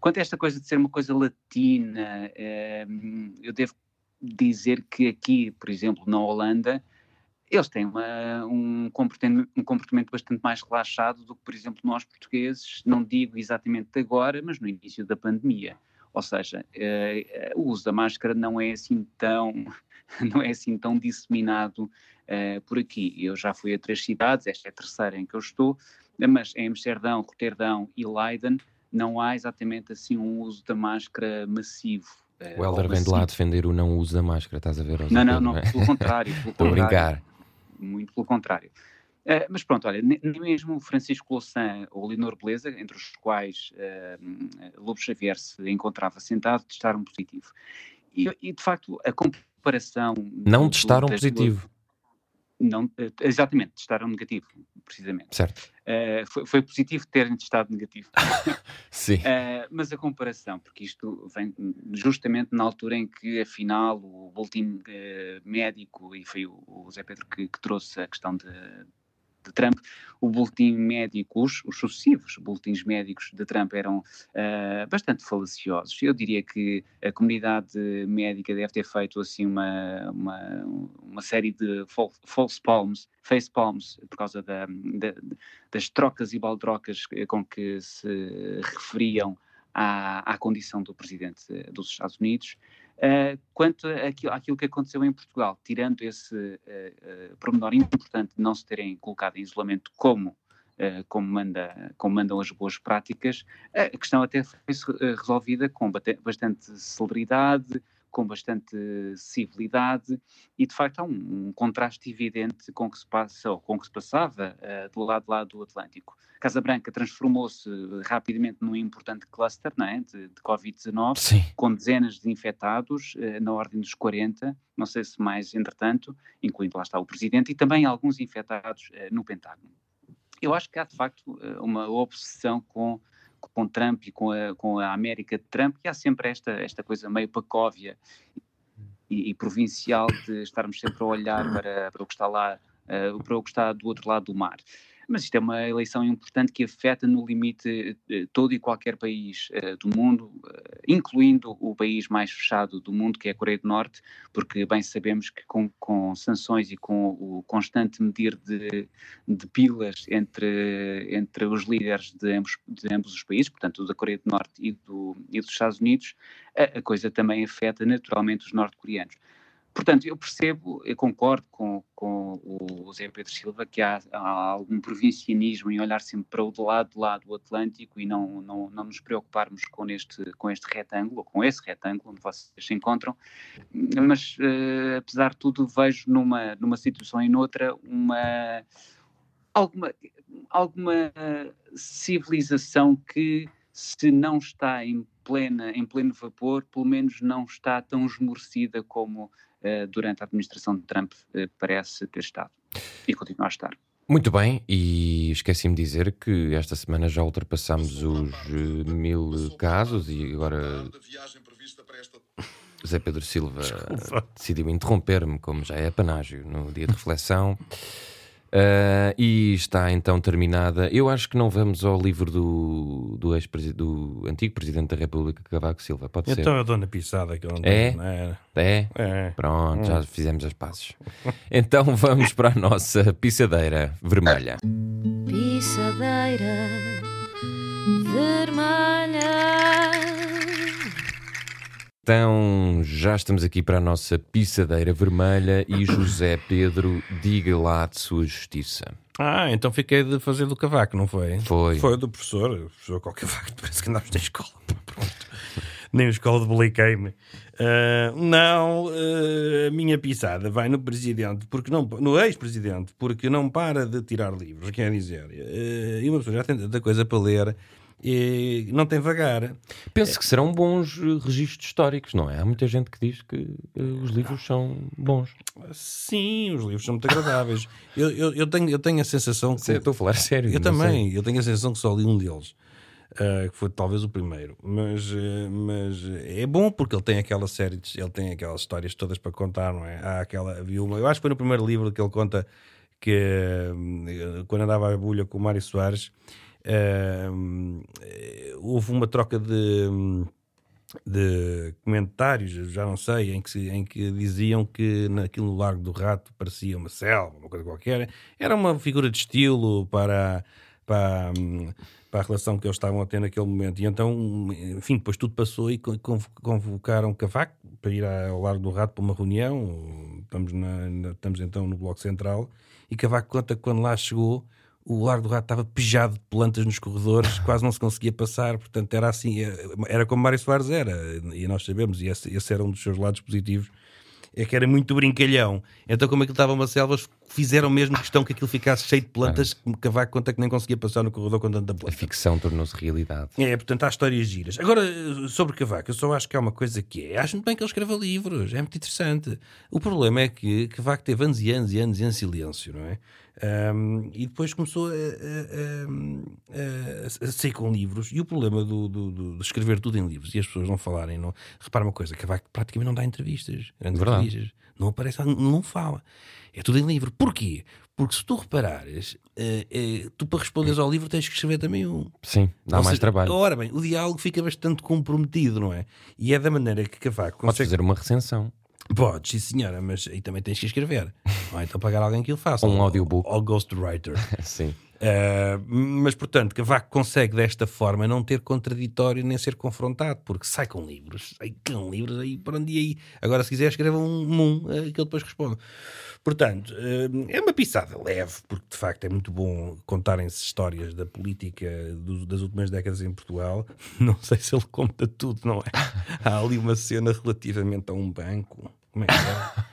Quanto a esta coisa de ser uma coisa latina, eh, eu devo dizer que aqui, por exemplo, na Holanda, eles têm uma- um, comportamento, um comportamento bastante mais relaxado do que, por exemplo, nós portugueses, não digo exatamente agora, mas no início da pandemia. Ou seja, uh, o uso da máscara não é assim tão, não é assim tão disseminado uh, por aqui. Eu já fui a três cidades, esta é a terceira em que eu estou, mas em Amsterdão, Roterdão e Leiden não há exatamente assim um uso da máscara massivo. O Helder vem de lá defender o não uso da máscara, estás a ver? Não, não, não, é? pelo contrário. Pelo Estou a brincar. Muito pelo contrário. Uh, mas pronto, olha, nem mesmo Francisco Louçã ou Leonor Beleza, entre os quais uh, Lobo Xavier se encontrava sentado, testaram positivo. E, e de facto, a comparação. Não testaram positivo. Não, exatamente, testaram negativo, precisamente. Certo. Uh, foi, foi, positivo terem testado negativo. Sim. Uh, mas a comparação, porque isto vem justamente na altura em que, afinal, o boletim uh, médico, e foi o, o Zé Pedro que, que trouxe a questão de, de Trump, o boletim médico, os, os sucessivos boletins médicos de Trump eram uh, bastante falaciosos. Eu diria que a comunidade médica deve ter feito assim uma, uma, uma série de false palms, face palms, por causa da, da, das trocas e baldrocas com que se referiam à, à condição do presidente dos Estados Unidos. Uh, quanto àquilo, àquilo, que aconteceu em Portugal, tirando esse uh, uh, pormenor importante de não se terem colocado em isolamento como, como, manda, como mandam as boas práticas, a questão até foi resolvida com bastante celeridade, com bastante civilidade e de facto há um, um contraste evidente com o que se passa ou com que se passava uh, do lado lá do Atlântico. Casa Branca transformou-se rapidamente num importante cluster não é? de, de Covid-19, com dezenas de infectados, uh, na ordem dos 40, não sei se mais entretanto, incluindo lá está o Presidente, e também alguns infectados uh, no Pentágono. Eu acho que há de facto uma obsessão com com Trump e com a, com a América de Trump, e há sempre esta, esta coisa meio pacóvia e, e provincial de estarmos sempre a olhar para, para o que está lá, uh, para o que está do outro lado do mar mas isto é uma eleição importante que afeta no limite eh, todo e qualquer país uh, do mundo, uh, incluindo o país mais fechado do mundo, que é a Coreia do Norte, porque bem sabemos que com, com sanções e com o constante medir de, de pilas entre, entre os líderes de ambos, de ambos os países, portanto da Coreia do Norte e, do, e dos Estados Unidos, a, a coisa também afeta naturalmente os norte-coreanos. Portanto, eu percebo, eu concordo com, com o Zé Pedro Silva que há, há, algum provincianismo em olhar sempre para o lado, do lado do Atlântico e não, não, não nos preocuparmos com este, com este retângulo, com esse retângulo onde vocês se encontram, mas uh, apesar de tudo vejo numa, numa situação e noutra uma, alguma, alguma civilização que se não está em plena, em pleno vapor, pelo menos não está tão esmorecida como durante a administração de Trump uh, parece ter estado e continua a estar. Muito bem, e esqueci-me de dizer que esta semana já ultrapassámos os uh, mil casos e agora Zé Pedro Silva Desculpa. decidiu interromper-me, como já é panágio, no dia de reflexão. Uh, e está então terminada. Eu acho que não vamos ao livro do, do, ex do antigo Presidente da República, Cavaco Silva. Pode então ser. Então a Dona Pisada que eu não é? Não é? é? É. Pronto, já hum. fizemos as passes. então vamos para a nossa pissadeira vermelha. Pissadeira vermelha. Então, já estamos aqui para a nossa pissadeira vermelha e José Pedro, diga lá de sua justiça. Ah, então fiquei de fazer do cavaco, não foi? Foi. Foi do professor, o professor qualquer cavaco, parece que andámos na escola. Nem a escola debiliquei-me. Uh, não, uh, a minha pisada vai no presidente, porque não, no ex-presidente, porque não para de tirar livros, quer dizer. Uh, e uma pessoa já tem tanta coisa para ler e não tem vagar. Penso que serão bons eh, registros históricos, não é? Há muita gente que diz que uh, os livros são bons. Sim, os livros são muito agradáveis. eu, eu, eu, tenho, eu tenho a sensação que. Estou a falar sério. Eu também, sei. eu tenho a sensação que só li um deles. Uh, que foi talvez o primeiro, mas, uh, mas é bom porque ele tem aquela série, de, ele tem aquelas histórias todas para contar, não é? Há aquela, havia uma, eu acho que foi no primeiro livro que ele conta que uh, quando andava à bulha com o Mário Soares, Uh, houve uma troca de, de comentários, já não sei, em que, em que diziam que naquilo no Largo do Rato parecia uma selva, uma coisa qualquer. Era uma figura de estilo para, para, para a relação que eles estavam a ter naquele momento. E então, enfim, depois tudo passou e convocaram Cavaco para ir ao Largo do Rato para uma reunião. Estamos, na, estamos então no Bloco Central. E Cavaco conta que quando lá chegou, o Largo do Rato estava pejado de plantas nos corredores, quase não se conseguia passar. Portanto, era assim, era como Mário Soares era. E nós sabemos, e esse, esse era um dos seus lados positivos é que era muito brincalhão. Então, como aquilo estava uma selva, fizeram mesmo questão que aquilo ficasse cheio de plantas, que Cavaco conta que nem conseguia passar no corredor com tanta planta. A ficção tornou-se realidade. É, portanto, há histórias giras. Agora, sobre Cavaco, eu só acho que há uma coisa que é. Acho muito bem que ele escreva livros, é muito interessante. O problema é que Cavaco teve anos e anos e anos em silêncio, não é? Um, e depois começou a, a, a, a, sair com livros. E o problema do, do, do, de escrever tudo em livros e as pessoas não falarem, não. Repara uma coisa: Cavaco praticamente não dá entrevistas, grandes Verdade. entrevistas, não aparece, não fala. É tudo em livro. Porquê? Porque se tu reparares, é, é, tu para responderes ao livro tens que escrever também um. Sim, dá Ou mais seja, trabalho. Ora bem, o diálogo fica bastante comprometido, não é? E é da maneira que Cavaco consegue. Podes fazer uma recensão. Podes, sim senhora, mas aí também tens que escrever. Ou então pagar alguém que o faça. Um audiobook. Ou ghostwriter. sim. Uh, mas, portanto, Cavaco consegue desta forma não ter contraditório nem ser confrontado, porque sai com livros, sai com livros, aí para onde aí. Agora, se quiser, escreva um mum, uh, que ele depois responde. Portanto, uh, é uma pisada leve, porque de facto é muito bom contarem-se histórias da política do, das últimas décadas em Portugal. Não sei se ele conta tudo, não é? Há ali uma cena relativamente a um banco. Como é que é?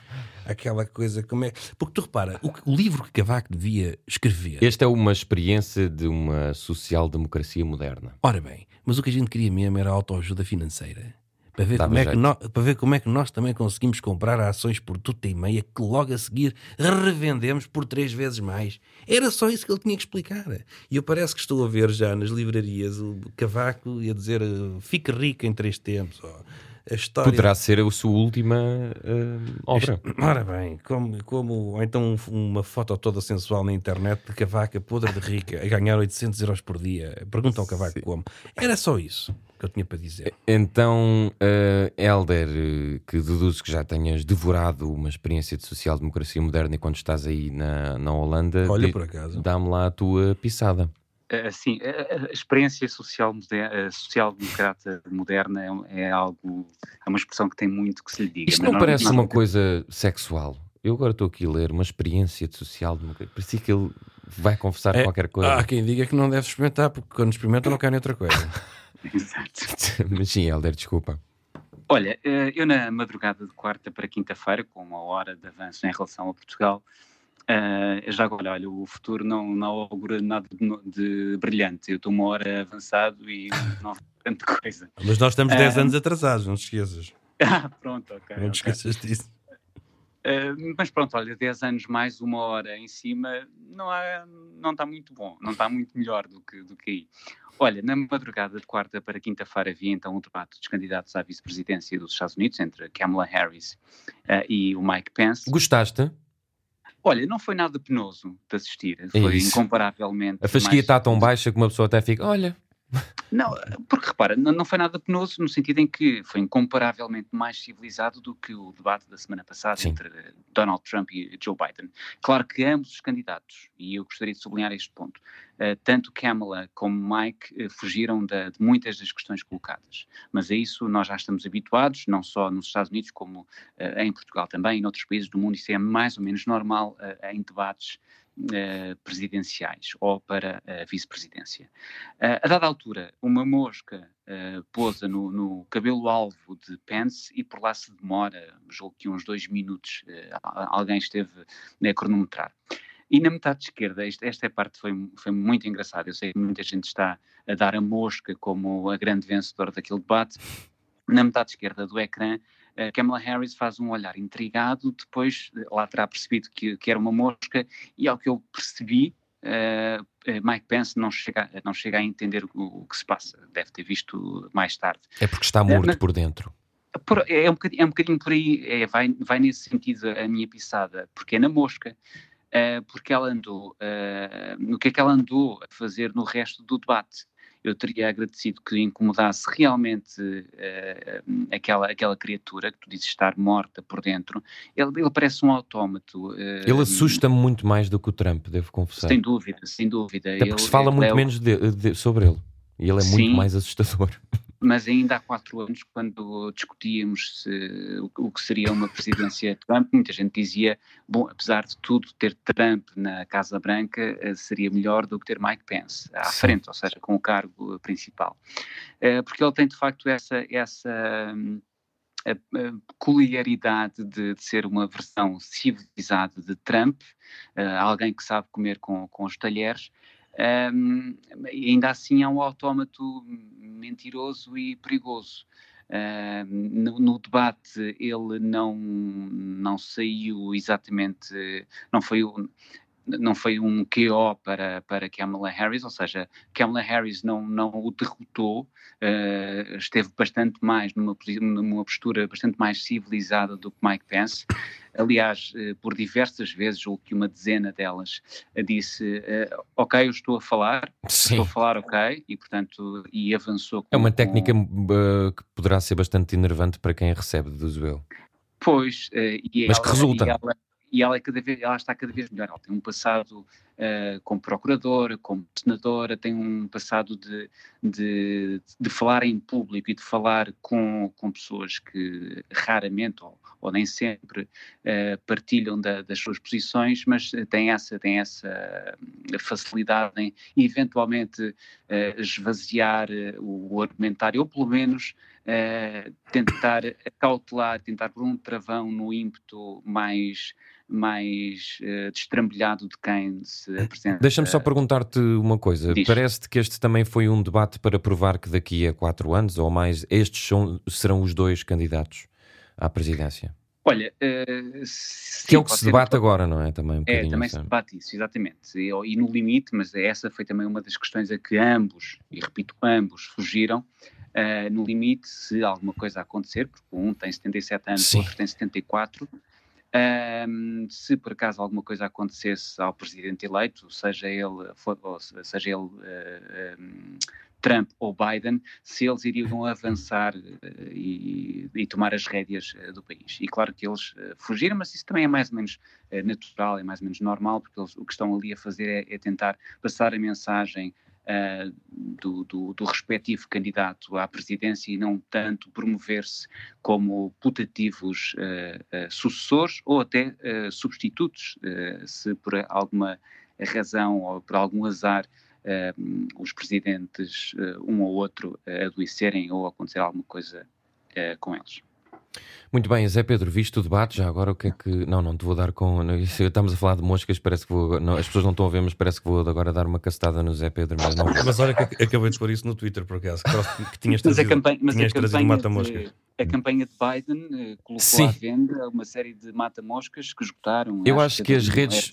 Aquela coisa como é. Porque tu repara, o, o, livro que Cavaco devia escrever. Esta é uma experiência de uma social-democracia moderna. Ora bem, mas o que a gente queria mesmo era autoajuda financeira. Para ver, como é que nós, para ver como é que nós também conseguimos comprar ações por tuta e meia que logo a seguir revendemos por três vezes mais. Era só isso que ele tinha que explicar. E eu parece que estou a ver já nas livrarias o Cavaco ia dizer fique rico em três tempos. Ou, a história. Poderá ser a sua última uh, obra. ora bem, como, como ou então uma foto toda sensual na internet de Cavaca podre de rica a ganhar 800 euros por dia. Perguntam ao Cavaco Sim. como. Era só isso que eu tinha para dizer. Então, uh, Helder, que deduzo que já tenhas devorado uma experiência de social-democracia moderna enquanto estás aí na, na Holanda, Olha, por acaso. dá-me lá a tua pisada. Sim, a, experiência social, moderna, social democrata moderna é, é, algo, é uma expressão que tem muito que se lhe diga. Isto não, não parece não, uma coisa sexual? Eu agora estou aqui a ler uma experiência de social democrata. Parecia que ele vai confessar é, qualquer coisa. Há quem diga que não deve experimentar, porque quando experimenta não quer outra coisa. Exato. Mas sim, Helder, desculpa. Olha, eh, eu na madrugada de quarta para quinta-feira, com uma hora de avanço em relação a Portugal, Uh, já agora, olha, o futuro não, não augura nada de, de brilhante. Eu estou uma hora avançado e não faço tanta coisa. Mas nós estamos 10 uh, anos atrasados, não te esqueças. Ah, pronto, ok. Não te okay. esqueças disso. Uh, mas pronto, olha, 10 anos mais uma hora em cima não, há, não está muito bom, não está muito melhor do que, do que aí. Olha, na madrugada de quarta para quinta-feira havia então um debate dos candidatos à vice-presidência dos Estados Unidos entre Kamala Harris uh, e o Mike Pence. Gostaste? Olha, não foi nada penoso de assistir, é foi incomparavelmente. A fasquia mais... está tão baixa que uma pessoa até fica, olha. Não, porque repara, não foi nada penoso no sentido em que foi incomparavelmente mais civilizado do que o debate da semana passada Sim. entre Donald Trump e Joe Biden. Claro que ambos os candidatos, e eu gostaria de sublinhar este ponto, uh, tanto Kamala como Mike uh, fugiram de, de, muitas das questões colocadas. Mas a isso nós já estamos habituados, não só nos Estados Unidos, como em Portugal também, e em outros países do mundo, isso é mais ou menos normal em debates Uh, presidenciais ou para a vice-presidência. Uh, a dada altura, uma mosca uh, pousa no, no cabelo-alvo de Pence e por lá se demora, julgo que uns dois minutos, alguém esteve a cronometrar. E na metade esquerda, esta parte foi, foi muito engraçada. Eu sei que muita gente está a dar a mosca como a grande vencedora daquele debate. Na metade esquerda do ecrã, uh, Kamala Harris faz um olhar intrigado, depois lá terá percebido que, que era uma mosca, e ao que eu percebi, uh, Mike Pence não chega, não chega a entender o, o, que se passa, deve ter visto mais tarde. É porque está morto mas, por dentro. Por, é, um bocadinho, é um bocadinho por aí, é, vai, vai nesse sentido a minha pisada, porque é na mosca. Porque ela andou, uh, no que é que ela andou a fazer no resto do debate. Eu teria agradecido que incomodasse realmente uh, aquela, aquela criatura que tu dizes estar morta por dentro. Ele, ele parece um autómato. Uh, ele assusta-me muito mais do que o Trump, devo confessar. Sem dúvida, sem dúvida. Até porque ele, se fala muito é menos de, de, sobre ele. E ele é Sim. muito mais assustador. mas ainda há quatro anos, quando discutíamos se, o, o, que seria uma presidência Trump, muita gente dizia, bom, apesar de tudo, ter Trump na Casa Branca uh, seria melhor do que ter Mike Pence à Sim. frente, ou seja, com o cargo principal. Uh, porque ele tem, de facto, essa... essa um, a peculiaridade de, de, ser uma versão civilizada de Trump, uh, alguém que sabe comer com, com os talheres, um, ainda assim é um autómato mentiroso e perigoso. Uh, no, no, debate ele não, não saiu exatamente, não foi, não foi um KO para, para Kamala Harris, ou seja, Kamala Harris não, não o derrotou, uh, esteve bastante mais numa, numa postura bastante mais civilizada do que Mike Pence. Aliás, uh, por diversas vezes, ou que uma dezena delas, uh, disse: Ok, eu estou a falar, Sim. estou a falar, ok, e portanto, e avançou. Com, é uma técnica com... que poderá ser bastante enervante para quem recebe, do eu. Pois, mas ela, que resulta. Ela, e ela, é cada vez, ela está cada vez melhor. Ela tem um passado uh, como procuradora, como senadora, tem um passado de, de, de, falar em público e de falar com, com pessoas que raramente ou, ou nem sempre uh, partilham da, das suas posições, mas tem essa, tem essa facilidade em eventualmente uh, esvaziar o argumentário, ou pelo menos tentar cautelar, tentar por um travão no ímpeto mais mais uh, destrambelhado de quem se apresenta. Deixa-me só perguntar-te uma coisa. Parece-te que este também foi um debate para provar que daqui a quatro anos ou mais estes são, serão os dois candidatos à presidência? Olha, uh, sim, que é o que se debate agora, não é? Também um é, também se debate isso, exatamente. E, e, no limite, mas essa foi também uma das questões a que ambos, e repito, ambos fugiram. Uh, no limite, se alguma coisa acontecer, porque um tem 77 anos, o outro tem 74, um, se por acaso alguma coisa acontecesse ao presidente eleito, seja ele, seja ele uh, um, Trump ou Biden, se eles iriam avançar uh, e, e, tomar as rédeas uh, do país. E claro que eles fugiram, mas isso também é mais ou menos natural, é mais ou menos normal, porque eles, o que estão ali a fazer é, é tentar passar a mensagem uh, do, do, do, respectivo candidato à presidência e não tanto promover-se como putativos uh, sucessores ou até substitutos, se por alguma razão ou por algum azar os presidentes, um ou outro, adoecerem ou acontecer alguma coisa com eles. Muito bem, Zé Pedro, visto o debate, já agora o que é que. Não, não te vou dar com. Estamos a falar de moscas, parece que vou. Não, as pessoas não estão a ver, mas parece que vou agora dar uma castada no Zé Pedro. Mas, não... mas olha que acabei de pôr isso no Twitter, por acaso, que, tinhas trazido, mas a campanha, mas tinhas a trazido mata-moscas a campanha de Biden uh, colocou Sim. à venda uma série de mata-moscas que esgotaram. Eu acho, acho que, as redes,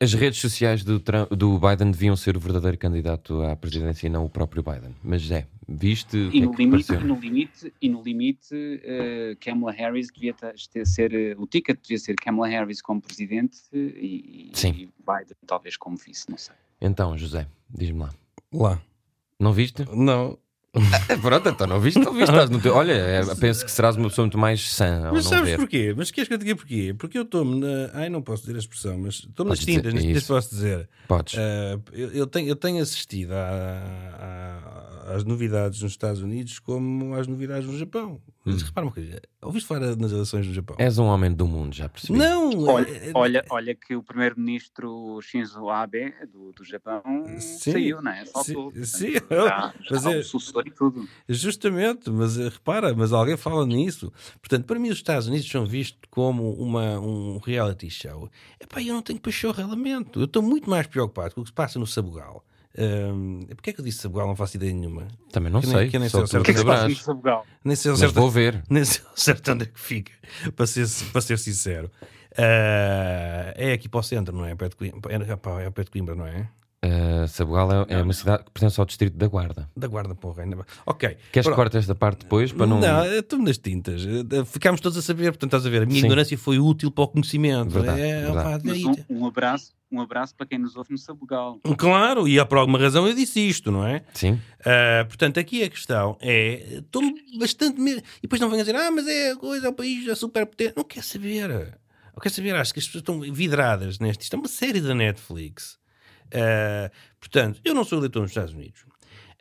as redes sociais do, Trump, do Biden deviam ser o verdadeiro candidato à presidência e não o próprio Biden. Mas é, viste. E, no, é limite, e no limite, e no limite, uh, Kamala Harris devia ter, ser. Uh, o ticket devia ser Kamala Harris como presidente e, e Biden talvez como vice, não sei. Então, José, diz-me lá. Lá. Não viste? Não. É, pronto, então não viste, não viste. no teu... Olha, é, penso que serás uma pessoa muito mais sã. Mas sabes ver. porquê? Mas queres que eu diga porquê? Porque eu estou-me na. Ai, não posso dizer a expressão, mas estou-me nas tintas, nisto posso dizer. Podes. Uh, eu, eu, tenho, eu tenho assistido a, às novidades nos Estados Unidos como às novidades no Japão. Hum. Repara uma coisa, ouviste falar nas eleições no Japão? És um homem do mundo, já percebi. Não! Olha, é, é, olha, olha que o primeiro-ministro Shinzo Abe do, do Japão sim, saiu, não é? Faltou. Sim, sim. Já, já é, e tudo. Justamente, mas eh, repara, mas alguém fala nisso. Portanto, para mim os Estados Unidos são vistos como uma, um reality show. Epá, eu não tenho pachorrelamento. Eu estou muito mais preocupado com o que se passa no Sabugal um, Porquê é que eu disse Sabugal? Não faço ideia nenhuma. Também não que sei. Nem, que nem sei ao certo. Que é que Sabugal? Nem sei ao certo. vou ver. Nem sei ao certo onde é que fica, para ser, para ser sincero. Uh, é aqui para o centro, não é? Perto de Coimbra, é, é perto de Coimbra, não é? Uh, Sabugal é, é uma cidade que pertence ao distrito da Guarda. Da Guarda, porra, ainda bem. Ok. Queres que corte esta parte depois para não. Não, estou nas tintas. Eh, Ficámos todos a saber, portanto, estás a ver. A minha Sim. ignorância foi útil para o conhecimento. Verdade, é, verdade. daí- um, um abraço, um abraço para quem nos ouve no Sabugal. Claro, e por alguma razão eu disse isto, não é? Sim. Ah, portanto, aqui a questão é: estou bastante. me- E depois não venham dizer, ah, mas é a coisa, é o país é super potente. Não quer saber. Não quer saber. Acho que as pessoas estão vidradas neste. Isto é uma série da Netflix. Ah, portanto, eu não sou eleitor nos Estados Unidos.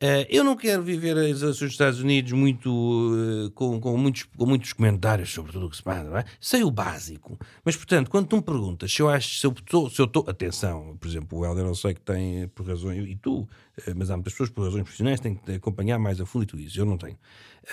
Ah, eu não quero viver as eleições dos Estados Unidos muito, ah, com, com muitos, com muitos comentários sobre tudo o que se passa, é? Sei o básico. Mas, portanto, quando tu me perguntas se eu acho, se eu estou, atenção, por exemplo, o Helder eu sei que tem por razões, e tu, eh, mas há muitas pessoas por razões profissionais têm que acompanhar mais a fundo e tu dizes, eu não tenho.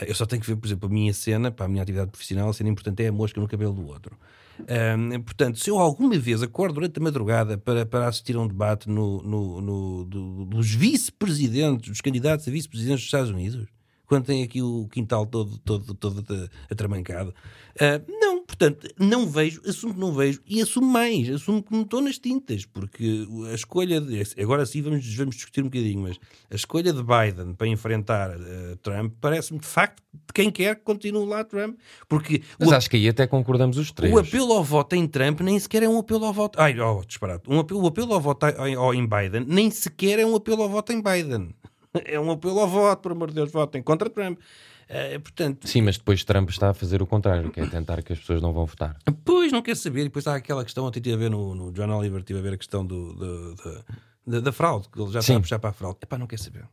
Eh, Eu só tenho que ver, por exemplo, a minha cena, para a minha atividade profissional, a cena importante é a mosca no cabelo do outro. Ahm, portanto, se eu alguma vez acordo durante a madrugada para, para assistir a um debate no, no- no- do- dos vice-presidentes, dos candidatos a vice-presidentes dos Estados Unidos, quando tem aqui o quintal todo, todo, todo atra- atramancado, ah, não, portanto, não vejo, assumo que não vejo e assumo mais, assumo que não estou nas tintas, porque a escolha de, agora sim vamos, vamos discutir um bocadinho, mas a escolha de Biden para enfrentar ah, Trump parece-me de facto de quem quer que continue lá Trump, porque Mas o, acho que aí até concordamos os três. o apelo ao voto em Trump nem sequer é um apelo ao voto. Ai, oh, disparate. Um apelo, o apelo ao voto ao- em Biden nem sequer é um apelo ao voto em Biden. É um apelo ao voto, por amor de Deus, votem contra Trump. Eh, portanto, Sim, mas depois Trump está a fazer o contrário, que é tentar que as pessoas não vão votar. Pois, não quer saber. E depois há aquela questão, ontem estive a ver no, no John Oliver, estive a ver a questão do, do- da- da, da fraude, que ele já está a puxar para a fraude. Epá, não quer saber.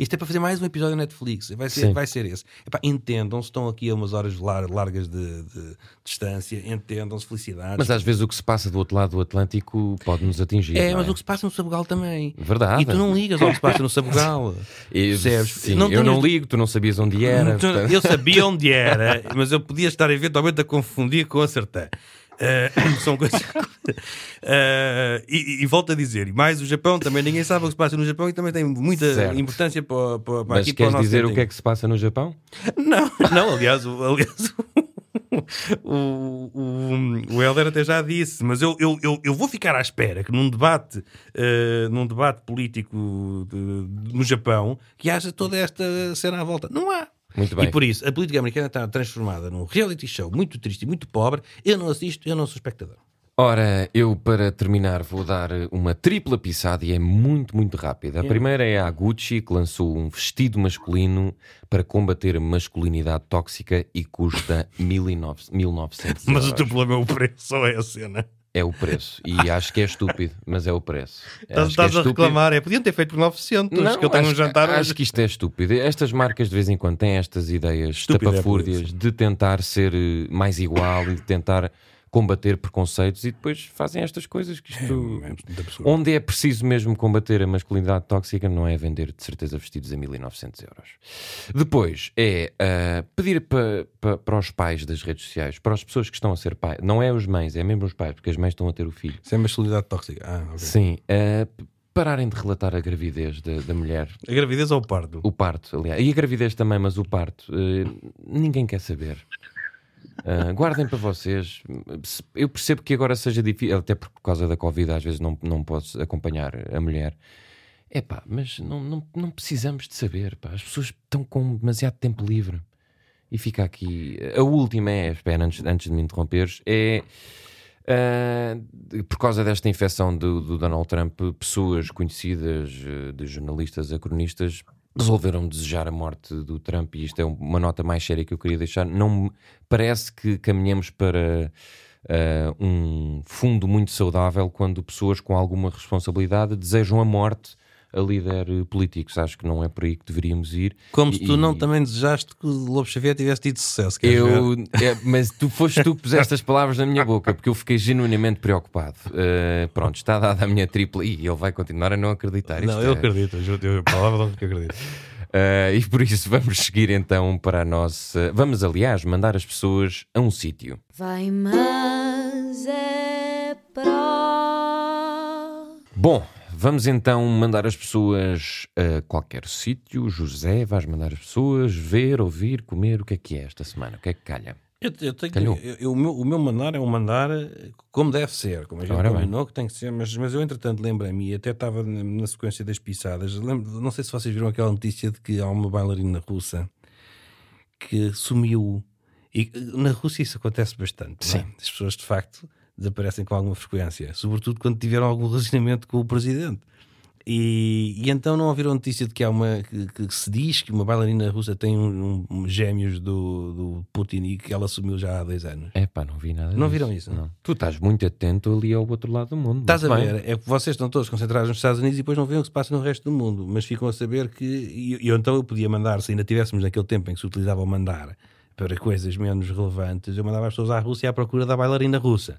Isto é para fazer mais um episódio Netflix. Vai ser, Sim. vai ser esse. Epá, entendam-se, estão aqui a umas horas lar- largas de, de distância, entendam-se, felicidades. Mas às vezes o que se passa do outro lado do Atlântico pode nos atingir. é, mas o que se passa no Sabugal também. Verdade. E tu não ligas ao que se passa no Sabugal. Eu, Percebes? sim, Não eu não ligo, tu não sabias onde era. Eu sabia onde era, mas eu podia estar eventualmente a confundir com acertar. Eh, são coisas. Eh, e, e volto a dizer, e mais o Japão, também ninguém sabe o que se passa no Japão e também tem muita Certo. importância para, para, para Mas aqui para o queres nosso dizer o cantinho. que é que se passa no Japão? Não, não, aliás, o, aliás, o, o, o Helder até já disse, mas eu, eu, eu, eu vou ficar à espera que num debate, eh, num debate político de- no Japão, que haja toda esta cena à volta. Não há. Muito bem. E por isso, a política americana está transformada num reality show muito triste e muito pobre. Eu não assisto, eu não sou espectador. Ora, eu para terminar vou dar uma tripla pisada e é muito, muito rápida. A primeira é a Gucci, que lançou um vestido masculino para combater a masculinidade tóxica e custa 1900 1900 Mas o teu problema é o preço ou é a cena? É o preço. E acho que é estúpido, mas é o preço. Estás, que é estás a reclamar, é, podiam ter feito por 900, Não, que eu tenho acho, um jantar acho hoje. que isto é estúpido. Estas marcas de vez em quando têm estas ideias Estúpido é estapafúrdias de tentar ser eh, mais igual e de tentar combater preconceitos e depois fazem estas coisas que isto... É absurdo. Onde é preciso mesmo combater a masculinidade tóxica não é vender de certeza vestidos a 1900 euros. Depois é ah, pedir pa- pa- para os pais das redes sociais, para as pessoas que estão a ser pais, não é os mães, é mesmo os pais, porque as mães estão a ter o filho. É masculinidade tóxica. Ah, ok. Sim, p- pararem de relatar a gravidez da, da mulher. A gravidez ou o pardo? O parto, aliás. E a gravidez também, mas o parto. eh, ninguém quer saber. Ah, guardem para vocês. Eu percebo que agora seja difícil, até por causa da Covid, às vezes não, não posso acompanhar a mulher. É pá, mas não, não, não precisamos de saber. Pá. As pessoas estão com demasiado tempo livre. E fica aqui. A última é, espera, antes, antes de me interromperes, é. ah, de- por causa desta infecção do, do Donald Trump, pessoas conhecidas, eh, de jornalistas a cronistas, resolveram desejar a morte do Trump. E isto é uma nota mais séria que eu queria deixar. Não parece que caminhamos para ah, um fundo muito saudável quando pessoas com alguma responsabilidade desejam a morte a líder políticos. Acho que não é por aí que deveríamos ir. Como se tu E- não também desejaste que o Lobo Xavier tivesse tido sucesso. Eu, é, mas tu foste tu que puseste as palavras na minha boca, porque eu fiquei genuinamente preocupado. Uh, pronto, está dada a minha tripla. E ele vai continuar a não acreditar. Isto Não, eu é- acredito, eu juro, eu, a palavra não que acredito. Uh, e por isso vamos seguir então para a nossa. Vamos, aliás, mandar as pessoas a um sítio. Vai, mas é para. Bom, vamos então mandar as pessoas a qualquer sítio. José, vais mandar as pessoas ver, ouvir, comer. O que é que é esta semana? O que é que calha? Eu, eu tenho, Calhou. eu- eu- o, meu, o meu mandar é um mandar eh, como deve ser, como a gente Ora bem. combinou que tem que ser, mas, mas eu entretanto lembrei-me, e até estava na, sequência das pisadas, lembro, não sei se vocês viram aquela notícia de que há uma bailarina russa que sumiu. E eh, na Rússia isso acontece bastante. é? Sim. As pessoas de facto desaparecem com alguma frequência, sobretudo quando tiveram algum relacionamento com o presidente. E, e então não ouviram notícia de que há uma que, que se diz que uma bailarina russa tem um, um- gêmeos do, do Putin e que ela sumiu já há dois anos. É pá, não vi nada Não disso. viram isso, não? Não. Tu estás muito atento ali ao outro lado do mundo. Estás a bem. ver? É que vocês estão todos concentrados nos Estados Unidos e depois não veem o que se passa no resto do mundo, mas ficam a saber que. E eu, então eu podia mandar, se ainda tivéssemos naquele tempo em que se utilizava o mandar para coisas menos relevantes, eu mandava as pessoas à Rússia à procura da bailarina russa.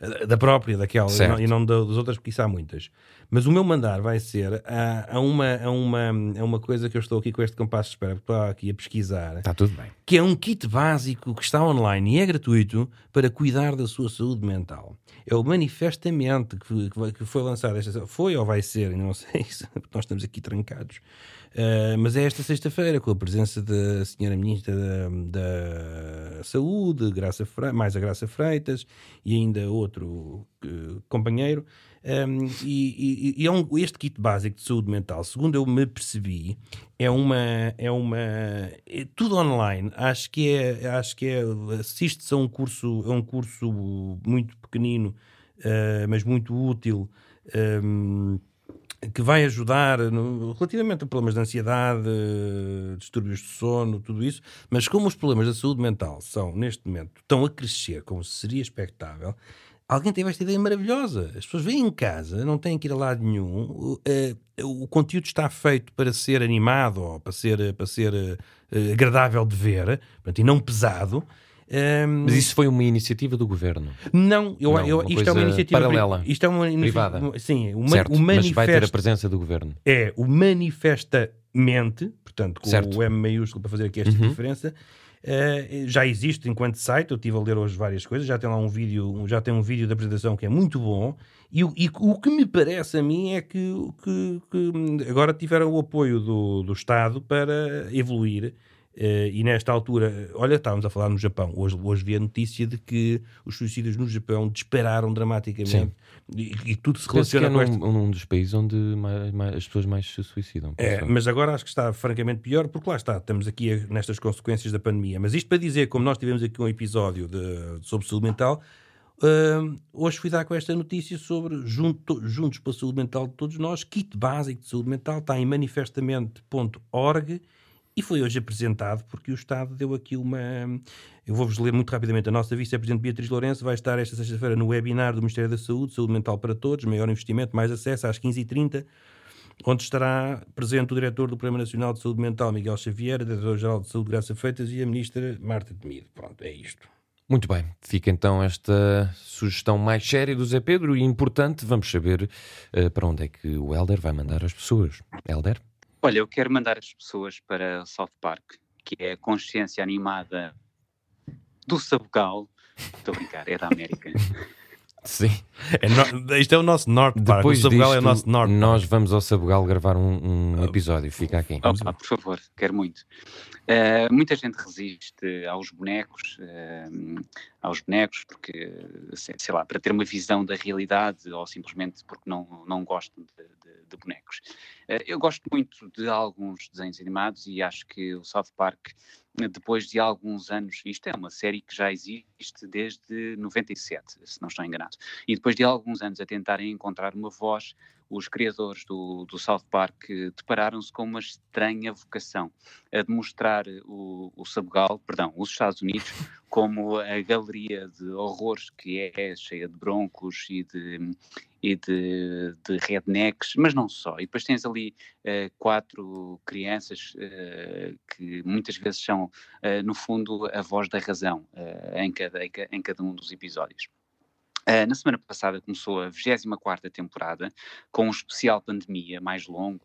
Eh, Da própria, daquela, e não, e não da- das outras, porque isso há muitas. Mas o meu mandar vai ser a, a uma, a, uma, a uma coisa que eu estou aqui com este compasso de espera, estou aqui a pesquisar Está tudo bem. que é um kit básico que está online e é gratuito para cuidar da sua saúde mental. É o Manifestamente que foi, que foi lançado esta foi ou vai ser, não sei, porque nós estamos aqui trancados. Uh, mas é esta sexta-feira, com a presença da senhora Ministra da, da Saúde, Graça Fre- mais a Graça Freitas e ainda outro uh, companheiro. Um, e e- e é um, este kit básico de saúde mental, segundo eu me percebi, é uma é uma é tudo online. Acho que é acho que é assiste-se a um curso a um curso muito pequenino, uh, mas muito útil. um, que vai ajudar no- relativamente a problemas de ansiedade, distúrbios de sono, tudo isso, mas como os problemas da saúde mental são, neste momento, estão a crescer como seria expectável, alguém teve esta ideia maravilhosa. As pessoas vêm em casa, não têm que ir a lado nenhum, o, eh, o conteúdo está feito para ser animado ou para ser, para ser eh, agradável de ver, portanto, e não pesado. Ehm, Mas isso foi uma iniciativa do governo. não, eu, Não, eu- isto é uma iniciativa paralela, Isto é uma privada. Sim, o, certo, o mas vai ter a manifesto presença do governo. é o manifestamente, portanto, com Certo. o M maiúsculo para fazer aqui esta Uhum. diferença. eh, já existe enquanto site, eu estive a ler hoje várias coisas, já tem lá um vídeo, um- já tem um vídeo de apresentação que é muito bom, e, o- e o que me parece a mim é que, que- que agora tiveram o apoio do, do Estado para evoluir, e nesta altura, olha, estávamos a falar no Japão, hoje, hoje vi a notícia de que os suicídios no Japão dispararam dramaticamente, e, e tudo se Penso que relaciona é com esta... num, num dos países onde mais- mais- as pessoas mais se suicidam. É, mas agora acho que está francamente pior, porque lá está, estamos aqui a- nestas consequências da pandemia. Mas isto para dizer, como nós tivemos aqui um episódio de- sobre saúde mental, hum, hoje fui dar com esta notícia sobre junto- Juntos para a Saúde Mental de Todos Nós, kit básico de saúde mental, está em manifestamente.org e foi hoje apresentado porque o Estado deu aqui uma. Eu vou-vos ler muito rapidamente. A nossa vice-presidente Beatriz Lourenço vai estar esta sexta-feira no webinar do Ministério da Saúde, Saúde Mental para Todos, maior investimento, mais acesso, às 15h30 onde estará presente o diretor do Programa Nacional de Saúde Mental, Miguel Xavier, a diretora-geral de Saúde, Graça Feitas, e a ministra Marta Temido. Pronto, é isto. Muito bem, fica então esta sugestão mais séria do Zé Pedro e importante, vamos saber eh, para onde é que o Helder vai mandar as pessoas. Helder? Olha, eu quero mandar as pessoas para South Park, que é a consciência animada do Sabugal. Estou a brincar, é da América. Sim. É no- isto é o nosso Norte Park. Depois o Sabugal é o disto, nosso Norte nós vamos ao Sabugal gravar um, um episódio, fica aqui. Opa, por favor, quero muito. Eh, muita gente resiste aos bonecos, eh, aos bonecos, porque, sei, sei lá, para ter uma visão da realidade ou simplesmente porque não, não gostam de, de- bonecos. Eh, eu gosto muito de alguns desenhos animados e acho que o South Park, depois de alguns anos, isto é uma série que já existe desde 97, se não estou enganado, e depois de alguns anos a tentarem encontrar uma voz os criadores do, do South Park depararam-se com uma estranha vocação, a de mostrar o, o Sabugal, perdão, os Estados Unidos, como a galeria de horrores que é, cheia de broncos e de, e de, de rednecks, mas não só. E depois tens ali eh, quatro crianças eh, que muitas vezes são, eh, no fundo, a voz da razão em, cada, em ca- em cada um dos episódios. Uh, na semana passada começou a 24 temporada, com um especial pandemia mais longo,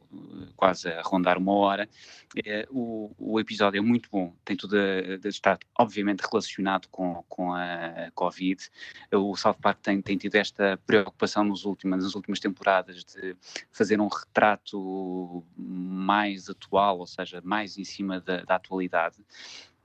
quase a rondar uma hora. Uh, o, o episódio é muito bom, tem tudo a, a- está obviamente relacionado com, com a Covid. O South Park tem, tem tido esta preocupação nos últimos, nas últimas temporadas de fazer um retrato mais atual, ou seja, mais em cima da, da atualidade.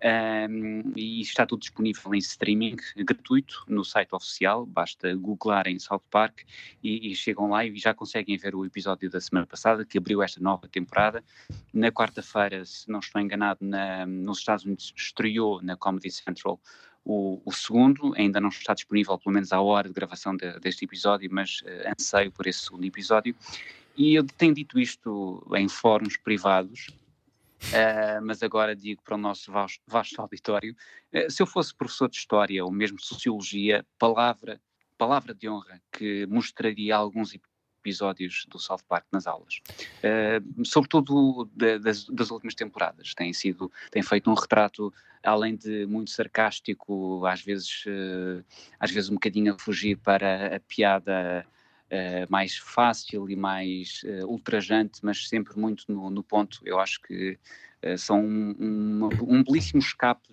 Um, e está tudo disponível em streaming gratuito no site oficial, basta googlar em South Park e, e, chegam lá e já conseguem ver o episódio da semana passada que abriu esta nova temporada. Na quarta-feira, se não estou enganado, na, nos Estados Unidos estreou na Comedy Central o, o, segundo, ainda não está disponível, pelo menos à hora de gravação de, deste episódio, mas uh, anseio por esse segundo episódio. E eu tenho dito isto em fóruns privados, Uh, mas agora digo para o nosso vasto, vasto auditório, uh, se eu fosse professor de História ou mesmo Sociologia, palavra, palavra de honra que mostraria alguns episódios do South Park nas aulas, uh, sobretudo de, das, das, últimas temporadas, tem sido, tem feito um retrato além de muito sarcástico, às vezes, às vezes um bocadinho a fugir para a piada uh, mais fácil e mais uh, ultrajante, mas sempre muito no, no ponto. Eu acho que uh, são um, um, um, belíssimo escape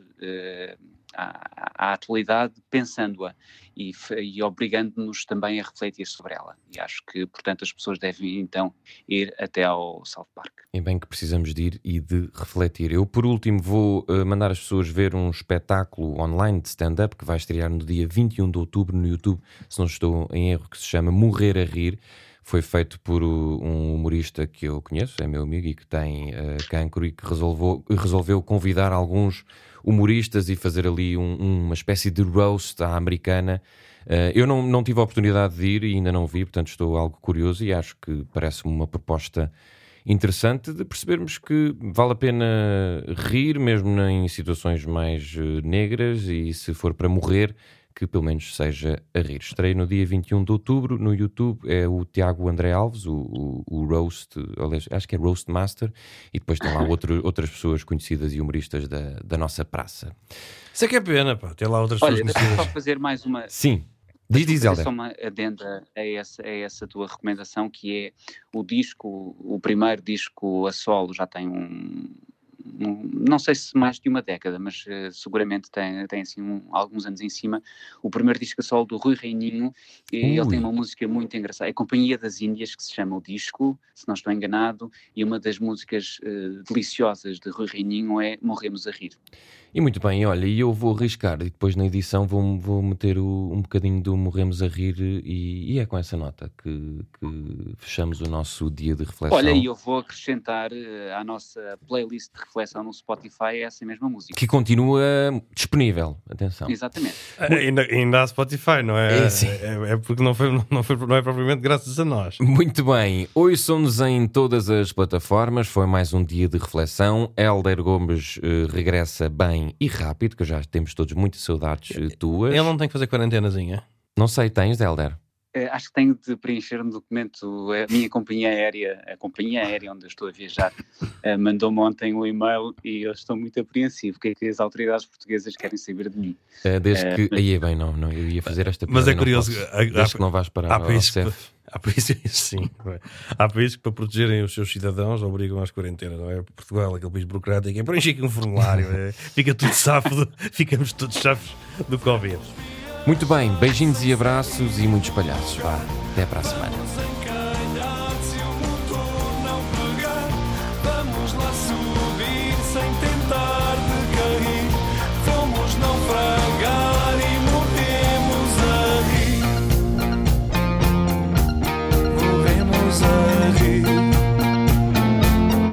à, à, atualidade, pensando-a e, e obrigando-nos também a refletir sobre ela. E acho que, portanto, as pessoas devem então ir até ao South Park. E bem que precisamos de ir e de refletir. Eu, por último, vou uh, mandar as pessoas ver um espetáculo online de stand-up que vai estrear no dia 21 de outubro no YouTube, se não estou em erro, que se chama Morrer a Rir foi feito por um humorista que eu conheço, é meu amigo e que tem uh, cancro e que resolveu, resolveu convidar alguns humoristas e fazer ali um, uma espécie de roast à americana. Uh, eu não, não tive a oportunidade de ir e ainda não vi, portanto estou algo curioso e acho que parece-me uma proposta interessante de percebermos que vale a pena rir mesmo em situações mais uh, negras e se for para morrer que pelo menos seja a rir. Estreia no dia 21 de outubro no YouTube, é o Tiago André Alves, o, o, o Roast, aliás, acho que é Roast Master, e depois tem lá outro, outras pessoas conhecidas e humoristas da, da nossa praça. Isso é que é pena, pá, ter lá outras Olha, pessoas conhecidas. Olha, só fazer mais uma... Sim. Diz, diz, Helder. só uma adenda a essa, a essa tua recomendação, que é o disco, o primeiro disco a solo já tem um, não sei se mais de uma década, mas uh, seguramente tem, tem assim um, alguns anos em cima, o primeiro disco a solo do Rui Reininho, e ele tem uma música muito engraçada, é Companhia das Índias, que se chama o disco, se não estou enganado, e uma das músicas uh, deliciosas de Rui Reininho é Morremos a Rir. E muito bem, olha, e eu vou arriscar e depois na edição vou, vou meter o, um bocadinho do Morremos a Rir e, e é com essa nota que, que, fechamos o nosso dia de reflexão. Olha, e eu vou acrescentar uh, à nossa playlist de reflexão no Spotify essa mesma música. Que continua disponível, atenção. Exatamente. Uh, ainda, ainda há Spotify, não é? É, é, é, porque não, foi, não, foi, não é propriamente graças a nós. Muito bem, hoje somos em todas as plataformas, foi mais um dia de reflexão. Helder Gomes uh, regressa bem bem e rápido, que já temos todos muitas saudades eh, tuas. Ele não tem que fazer quarentenazinha? Não sei, tens, Helder? Uh, acho que tenho de preencher um documento. A minha companhia aérea, a companhia aérea onde eu estou a viajar, uh, mandou-me ontem um e-mail e eu estou muito apreensivo. O que é que as autoridades portuguesas querem saber de mim? Desde que. Aí é bem, não, não, eu ia fazer esta Mas é curioso. Posso, desde que não vais parar. Há países, há países, sim, há países que para protegerem os seus cidadãos obrigam às quarentenas, não é? Portugal, aquele país burocrático, é preencher aqui um formulário, é, fica tudo safo, ficamos todos safos do Covid. Muito bem, beijinhos e abraços e muitos palhaços. Vá, até para a semana.